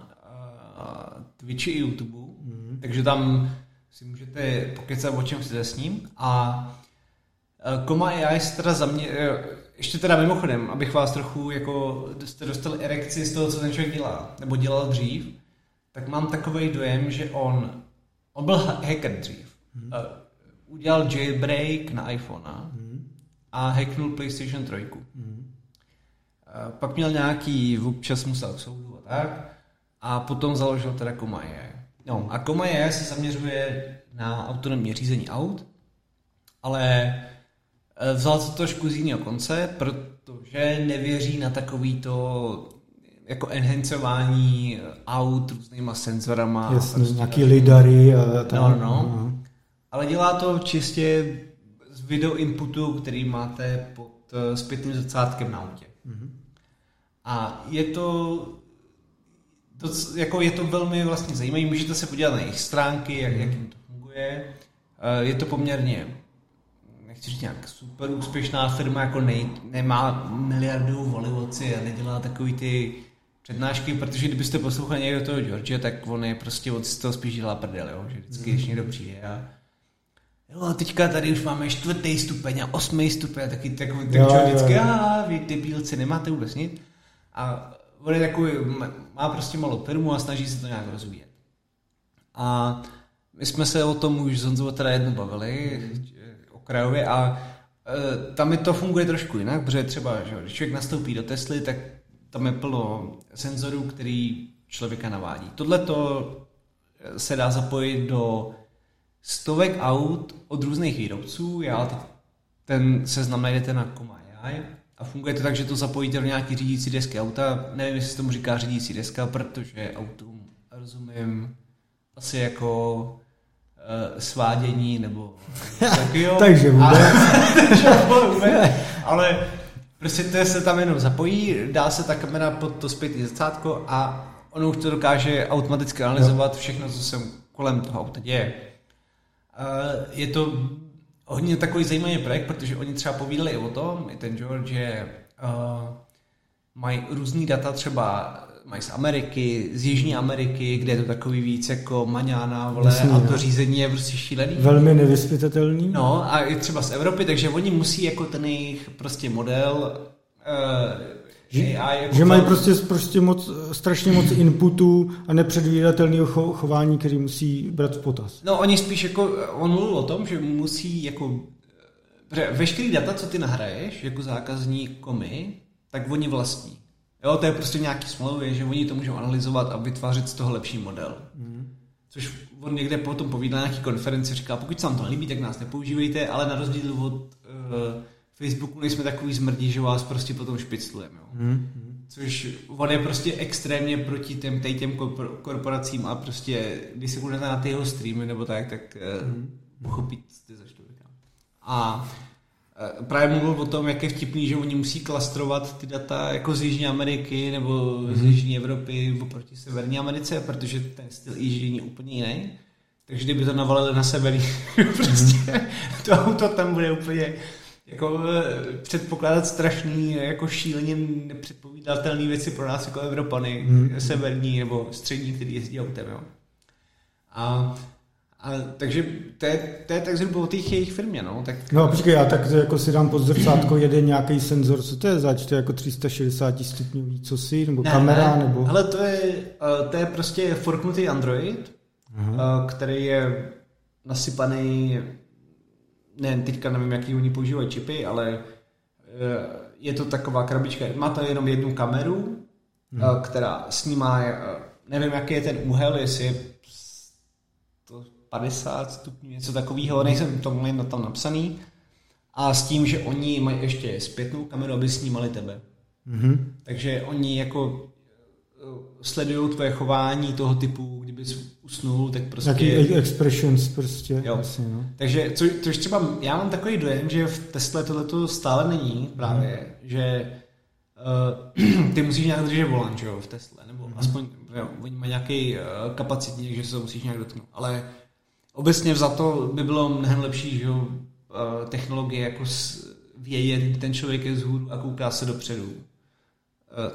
uh, Twitchi i YouTube, mm. takže tam si můžete pokecat o čem chcete s ním a uh, Koma AI se teda za mě, ještě teda mimochodem, abych vás trochu jako jste dostali erekci z toho, co ten člověk dělá, nebo dělal dřív, tak mám takový dojem, že on, on byl hacker dřív. Hmm. Uh, udělal jailbreak na iPhone hmm. a hacknul PlayStation 3. Hmm. Uh, pak měl nějaký, občas musel k soudu a tak. A potom založil teda Komaje. No a Komaje se zaměřuje na autonomní řízení aut, ale vzal to trošku z jiného konce, protože nevěří na takový to jako enhancování aut různýma senzorama. Jasně, prostě nějaký lidary. A tam, no, no. Uh-huh. ale dělá to čistě z video inputu, který máte pod uh, zpětným zrcátkem na autě. Mm-hmm. A je to, to, jako je to velmi vlastně zajímavé, můžete se podívat na jejich stránky, jak, jak jim to funguje. Je to poměrně nechci říct nějak super úspěšná firma, jako nej, nemá miliardovou volivoci a nedělá takový ty přednášky, protože kdybyste poslouchali někdo toho George, tak on je prostě od toho spíš dělá prdel, jo? že vždycky, když někdo přijde a Jo, a teďka tady už máme čtvrtý stupeň a osmý stupeň, taky takový ten člověk vždycky, a vy bílci nemáte vůbec nic. A on je takový, má prostě malou firmu a snaží se to nějak rozvíjet. A my jsme se o tom už s Honzou teda jednou bavili, okrajově a e, tam mi to funguje trošku jinak, protože třeba, že když člověk nastoupí do Tesly, tak tam je plno senzorů, který člověka navádí. Tohle to se dá zapojit do stovek aut od různých výrobců. Já ten seznam najdete na Koma.ai a funguje to tak, že to zapojíte do nějaký řídící desky auta. Nevím, jestli tomu říká řídící deska, protože autům rozumím asi jako svádění nebo takového. takže vůbec. ale prostě to se tam jenom zapojí, dá se ta kamera pod to zpětné zrcátko a ono už to dokáže automaticky analyzovat jo. všechno, co se kolem toho auta děje. Uh, je to hodně takový zajímavý projekt, protože oni třeba povídali o tom, i ten George, že uh, mají různý data třeba mají z Ameriky, z Jižní Ameriky, kde je to takový víc jako maňána, vole, Jasný, a to řízení je prostě šílený. Velmi nevyspytatelný. No a i třeba z Evropy, takže oni musí jako ten jejich prostě model uh, že, AI jako že mají prostě, prostě moc, strašně moc inputů a nepředvídatelného cho, chování, který musí brát v potaz. No oni spíš jako, on mluvil o tom, že musí jako veškerý data, co ty nahraješ jako zákazník komy, tak oni vlastní. Jo, to je prostě nějaký smlouvy, že oni to můžou analyzovat a vytvářet z toho lepší model. Mm. Což on někde potom povídá na nějaký konferenci, říká, pokud se vám to nelíbí, tak nás nepoužívejte, ale na rozdíl od uh, Facebooku nejsme takový zmrdí, že vás prostě potom špiclujeme. Mm. Což on je prostě extrémně proti těm, těm korporacím a prostě, když se budete na ty jeho streamy nebo tak, tak uh, mm. pochopíte, zač to říkám. A právě mluvil o tom, jak je vtipný, že oni musí klastrovat ty data jako z Jižní Ameriky nebo mm-hmm. z mhm. Jižní Evropy oproti Severní Americe, protože ten styl jíždění je úplně jiný. Takže kdyby to navalili na sever, prostě mm-hmm. to auto tam bude úplně jako eh, předpokládat strašný, jako šíleně nepředpovídatelné věci pro nás jako Evropany, mm-hmm. severní nebo střední, který jezdí autem. Jo. A a, takže to je, to je tak zhruba o té jejich firmě, no. Tak... No počkej, já tak jako si dám pod zrcátko jeden nějaký senzor, co to je zač? To je jako 360 stupňový, co si, nebo ne, kamera, ne. nebo... Ale to je, to je prostě forknutý Android, Aha. který je nasypaný, ne, teďka nevím, jaký oni používají čipy, ale e, je to taková krabička, má to jenom jednu kameru, hmm. která snímá, nevím, jaký je ten úhel, jestli je 50 stupňů, něco takového, nejsem to na tam napsaný. A s tím, že oni mají ještě zpětnou kameru, aby snímali tebe. Mm-hmm. Takže oni jako eh, sledují tvoje chování toho typu, kdyby jsi usnul, tak prostě... Taký expressions prostě. Jo. Asi, no. Takže, co, což třeba, já mám takový dojem, že v Tesla tohle stále není právě, mm. že uh, ty musíš nějak držet volant, že jo, v Tesle, nebo mm. aspoň, jo, oni mají nějaký uh, kapacitní, takže se to musíš nějak dotknout, ale obecně za to by bylo mnohem lepší, že jo, technologie jako vědět, ten člověk je zhůru a kouká se dopředu.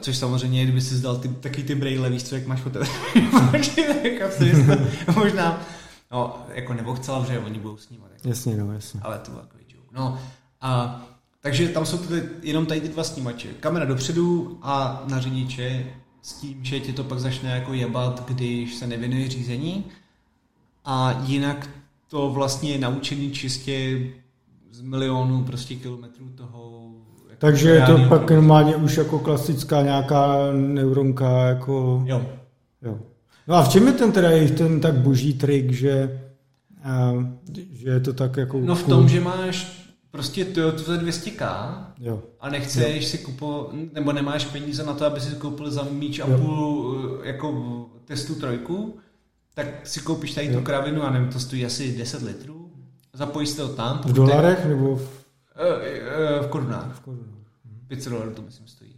Což samozřejmě, kdyby si zdal ty, taky ty braille, víš co, jak máš otevřené možná, no, jako nebo chcela, že oni budou snímat. Jako. Jasně, no, jasně. Ale to takový joke. No, a takže tam jsou ty, jenom tady ty dva snímače. Kamera dopředu a na řidiče s tím, že tě to pak začne jako jebat, když se nevěnuje řízení a jinak to vlastně je naučený čistě z milionů prostě kilometrů toho. Jako Takže je to pak normálně už jako klasická nějaká neuronka, jako... Jo. jo. No a v čem je ten teda ten tak boží trik, že, a, že je to tak jako... No v tom, že máš prostě Toyota 200K jo. a nechceš jo. si kupovat, nebo nemáš peníze na to, aby si koupil za míč a půl jako testu trojku, tak si koupíš tady jo. tu kravinu a nevím, to stojí asi 10 litrů zapojí se to tam. V dolarech nebo v... v korunách. V korunách. 500 dolarů to myslím stojí.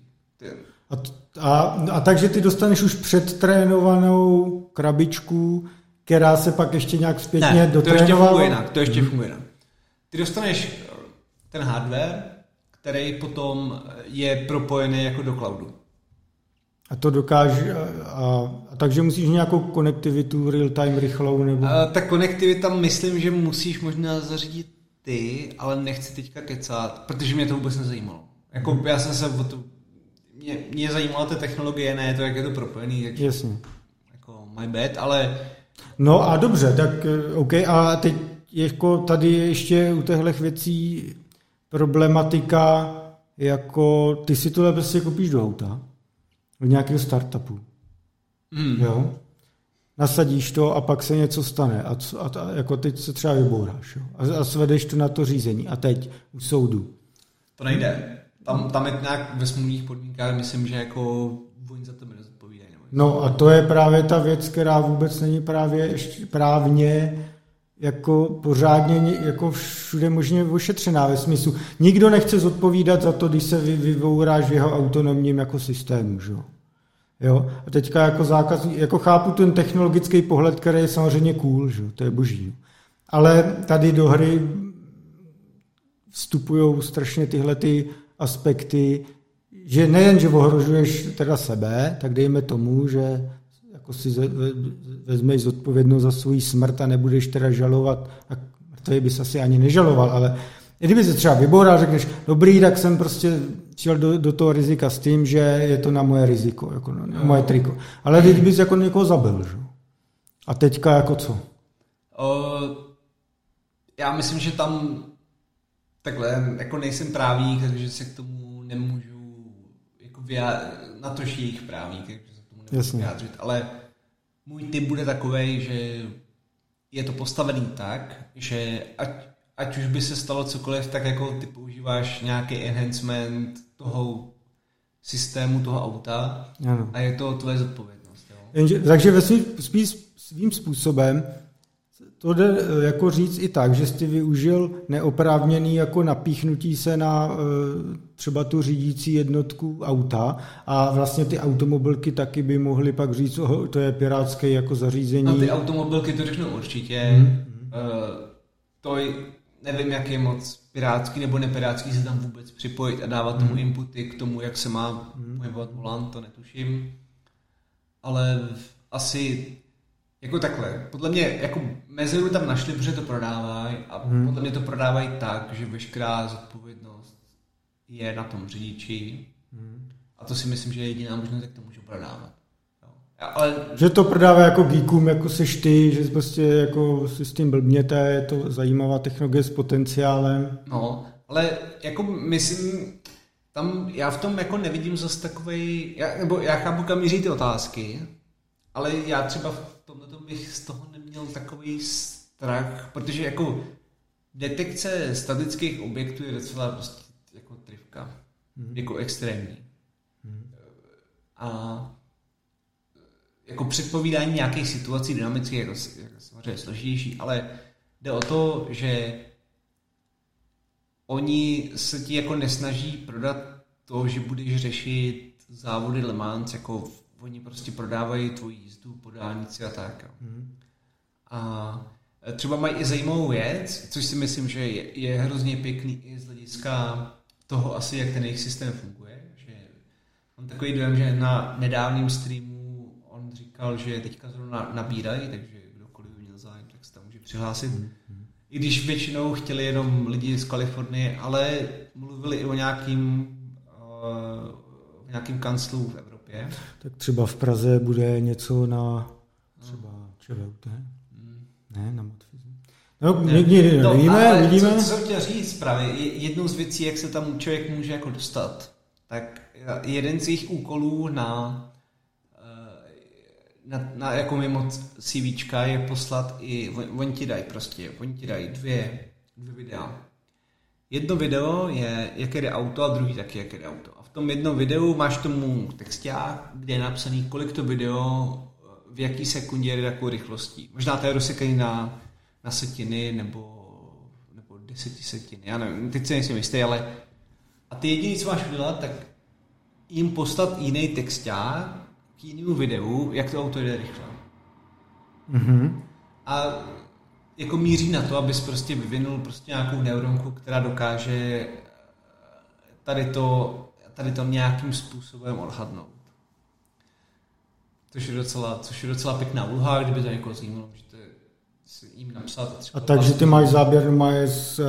A, a, a takže ty dostaneš už předtrénovanou krabičku, která se pak ještě nějak zpětně ne, dotrénovala? to ještě funguje jinak. To ještě hmm. funguje jinak. Ty dostaneš ten hardware, který potom je propojený jako do cloudu. A to dokáže, a, a takže musíš nějakou konektivitu real-time rychlou? Nebo... A, ta konektivita myslím, že musíš možná zařídit ty, ale nechci teďka kecat, protože mě to vůbec nezajímalo. Jako hmm. já jsem se o to, mě, mě zajímala ta technologie, ne to, jak je to propojený. Jak, Jasně. Jako my bad, ale... No a dobře, tak eh, OK, a teď jako tady ještě u těchto věcí problematika, jako ty si tohle prostě koupíš do auta, v nějakého startupu. Mm. Jo? Nasadíš to a pak se něco stane a, co, a, a jako teď se třeba vybouráš jo? A, a svedeš to na to řízení a teď u soudu. To nejde. Tam, tam je nějak ve smluvních podmínkách, myslím, že jako oni za to nezodpovídají. No a to je právě ta věc, která vůbec není právě ještě právně jako pořádně jako všude možně ošetřená ve smyslu. Nikdo nechce zodpovídat za to, když se vy, vyvouráš v jeho autonomním jako systému. Že? Jo? A teďka jako zákaz, jako chápu ten technologický pohled, který je samozřejmě cool, že? to je boží. Ale tady do hry vstupují strašně tyhle ty aspekty, že nejen, že ohrožuješ teda sebe, tak dejme tomu, že jako si vezmeš zodpovědnost za svou smrt a nebudeš teda žalovat, a mrtvý bys asi ani nežaloval, ale kdyby se třeba vyboural, řekneš, dobrý, tak jsem prostě šel do, do toho rizika s tím, že je to na moje riziko, jako na, na moje triko. Ale když bys jako někoho zabil, že? A teďka jako co? Uh, já myslím, že tam takhle, jako nejsem právník, takže se k tomu nemůžu jako vyjádřit, na to, že jejich právník, takže Jasně. vyjádřit, ale můj tip bude takový, že je to postavený tak, že ať, ať už by se stalo cokoliv, tak jako ty používáš nějaký enhancement toho systému, toho auta ano. a je to tvoje zodpovědnost. Jo? Jenže, takže ve svým, svým způsobem to jde eh, jako říct i tak, že jsi využil neoprávněný jako napíchnutí se na eh, třeba tu řídící jednotku auta a vlastně ty automobilky taky by mohly pak říct, oh, to je pirátské jako zařízení. No ty automobilky to řeknu určitě. Hmm. To nevím, jak je moc pirátský nebo nepirátský se tam vůbec připojit a dávat tomu inputy k tomu, jak se má hmm. pohybovat volant, to netuším. Ale asi jako takhle, podle mě jako mezeru tam našli, protože to prodávají a hmm. podle mě to prodávají tak, že veškerá zodpovědnost je na tom řidiči hmm. a to si myslím, že je jediná možnost, jak to můžu prodávat. Ale... Že to prodává jako geekům, jako seš ty, že prostě jako si s tím blbněte, je to zajímavá technologie s potenciálem. No, ale jako myslím, tam já v tom jako nevidím zase takovej, já, nebo já chápu, kam míří ty otázky, ale já třeba v tomhle bych z toho neměl takový strach, protože jako detekce statických objektů je docela prostě jako trivka, mm. jako extrémní. Mm. A jako předpovídání nějakých situací dynamických jako, jako samozřejmě složitější, ale jde o to, že oni se ti jako nesnaží prodat to, že budeš řešit závody Le Mans jako oni prostě prodávají tvoji jízdu po dálnici a tak. Mm. A třeba mají i zajímavou věc, což si myslím, že je, je hrozně pěkný i z hlediska toho asi, jak ten jejich systém funguje. Že mám takový dojem, že na nedávném streamu on říkal, že teďka zrovna nabírají, takže kdokoliv by měl zájem, tak se tam může přihlásit. Mm. I když většinou chtěli jenom lidi z Kalifornie, ale mluvili i o nějakým, uh, nějakým kanclu v Evropě je? Tak třeba v Praze bude něco na třeba ČVUT, hmm. ne, na Matfizu. No, někdy no, nevíme, uvidíme. Co, co jsem chtěl říct právě, jednou z věcí, jak se tam člověk může jako dostat, tak jeden z jejich úkolů na, eh, na, na jako mimo CVčka je poslat i, oni ti dají prostě, oni ti dají dvě, dvě videa. Jedno video je, jak jde auto a druhý taky, jak jde auto tom jednom videu máš tomu texták, kde je napsaný, kolik to video v jaký sekundě jde takovou rychlostí. Možná to je rozsekaný na, na setiny nebo deseti setin. Já nevím, teď se nejsem jistý, ale a ty jediný, co máš udělat, tak jim poslat jiný texták k jinému videu, jak to auto jde rychle. Mhm. A jako míří na to, abys prostě vyvinul prostě nějakou neuronku, která dokáže tady to, tady to nějakým způsobem odhadnout. Což je docela, což je docela pěkná úloha, kdyby to někoho zajímalo, můžete si jim napsat. A takže ty máš záběr má z,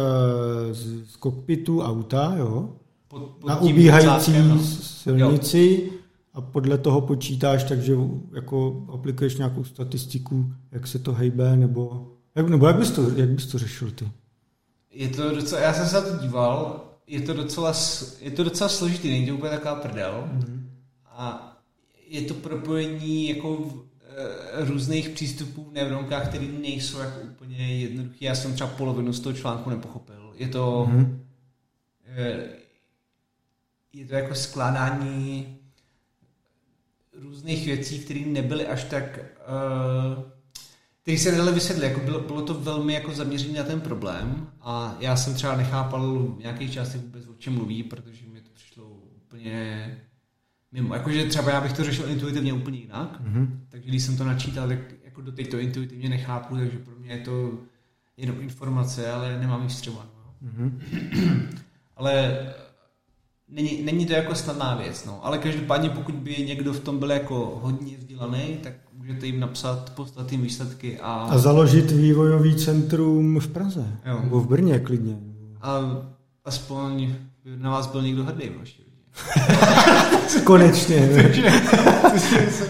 z, z kokpitu auta, jo? pod, pod Na ubíhající no. silnici a podle toho počítáš, takže jako aplikuješ nějakou statistiku, jak se to hejbe, nebo jak, nebo jak bys to, jak bys to řešil ty? Je to docela, já jsem se na to díval, je to docela, je to docela složitý, není to úplně taková prdel. Mhm. A je to propojení jako v, e, různých přístupů v neuronkách, které nejsou jako úplně jednoduché. Já jsem třeba polovinu z toho článku nepochopil. Je to, Mhm. e, je to jako skládání různých věcí, které nebyly až tak, uh, které se nedaly vysvětlit. Jako bylo, bylo to velmi jako zaměřené na ten problém a já jsem třeba nechápal v nějakých částech vůbec o čem mluví, protože mi to přišlo úplně mimo. Jakože třeba já bych to řešil intuitivně úplně jinak, Mhm. takže když jsem to načítal, tak jako do to intuitivně nechápu, takže pro mě je to jenom informace, ale nemám ji vstřebáno. Mhm. Ale není, není to jako snadná věc, no. Ale každopádně, pokud by někdo v tom byl jako hodně vzdělaný, tak můžete jim napsat, poslat jim výsledky a, A založit vývojový centrum v Praze. Jo. Nebo v Brně klidně. a aspoň by na vás byl někdo hrdý v vaší. Konečně.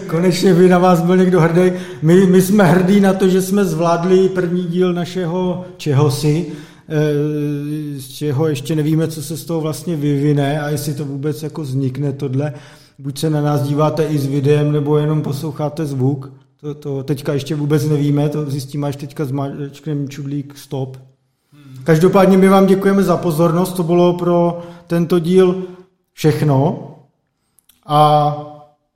Konečně by na vás byl někdo hrdý. My, my jsme hrdí na to, že jsme zvládli první díl našeho čehosi, eh, z čeho ještě nevíme, co se z toho vlastně vyvine a jestli to vůbec jako vznikne tohle. Buď se na nás díváte i s videem, nebo jenom posloucháte zvuk. To, to teďka ještě vůbec nevíme, to zjistíme až teďka zmáčkneme čudlík stop. Každopádně my vám děkujeme za pozornost, to bylo pro tento díl všechno. A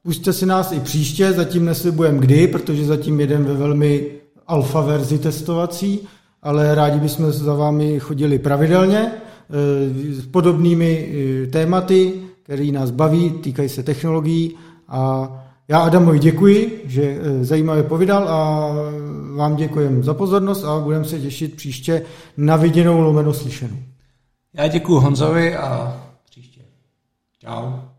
pusťte si nás i příště, zatím neslibujeme kdy, protože zatím jedeme ve velmi alfa verzi testovací, ale rádi bychom za vámi chodili pravidelně eh, s podobnými eh, tématy, které nás baví, týkají se technologií a já Adamovi děkuji, že eh, zajímavě povídal a vám děkujeme za pozornost a budeme se těšit příště na viděnou lomeno slyšenou. Já děkuji Honzovi a příště. Čau.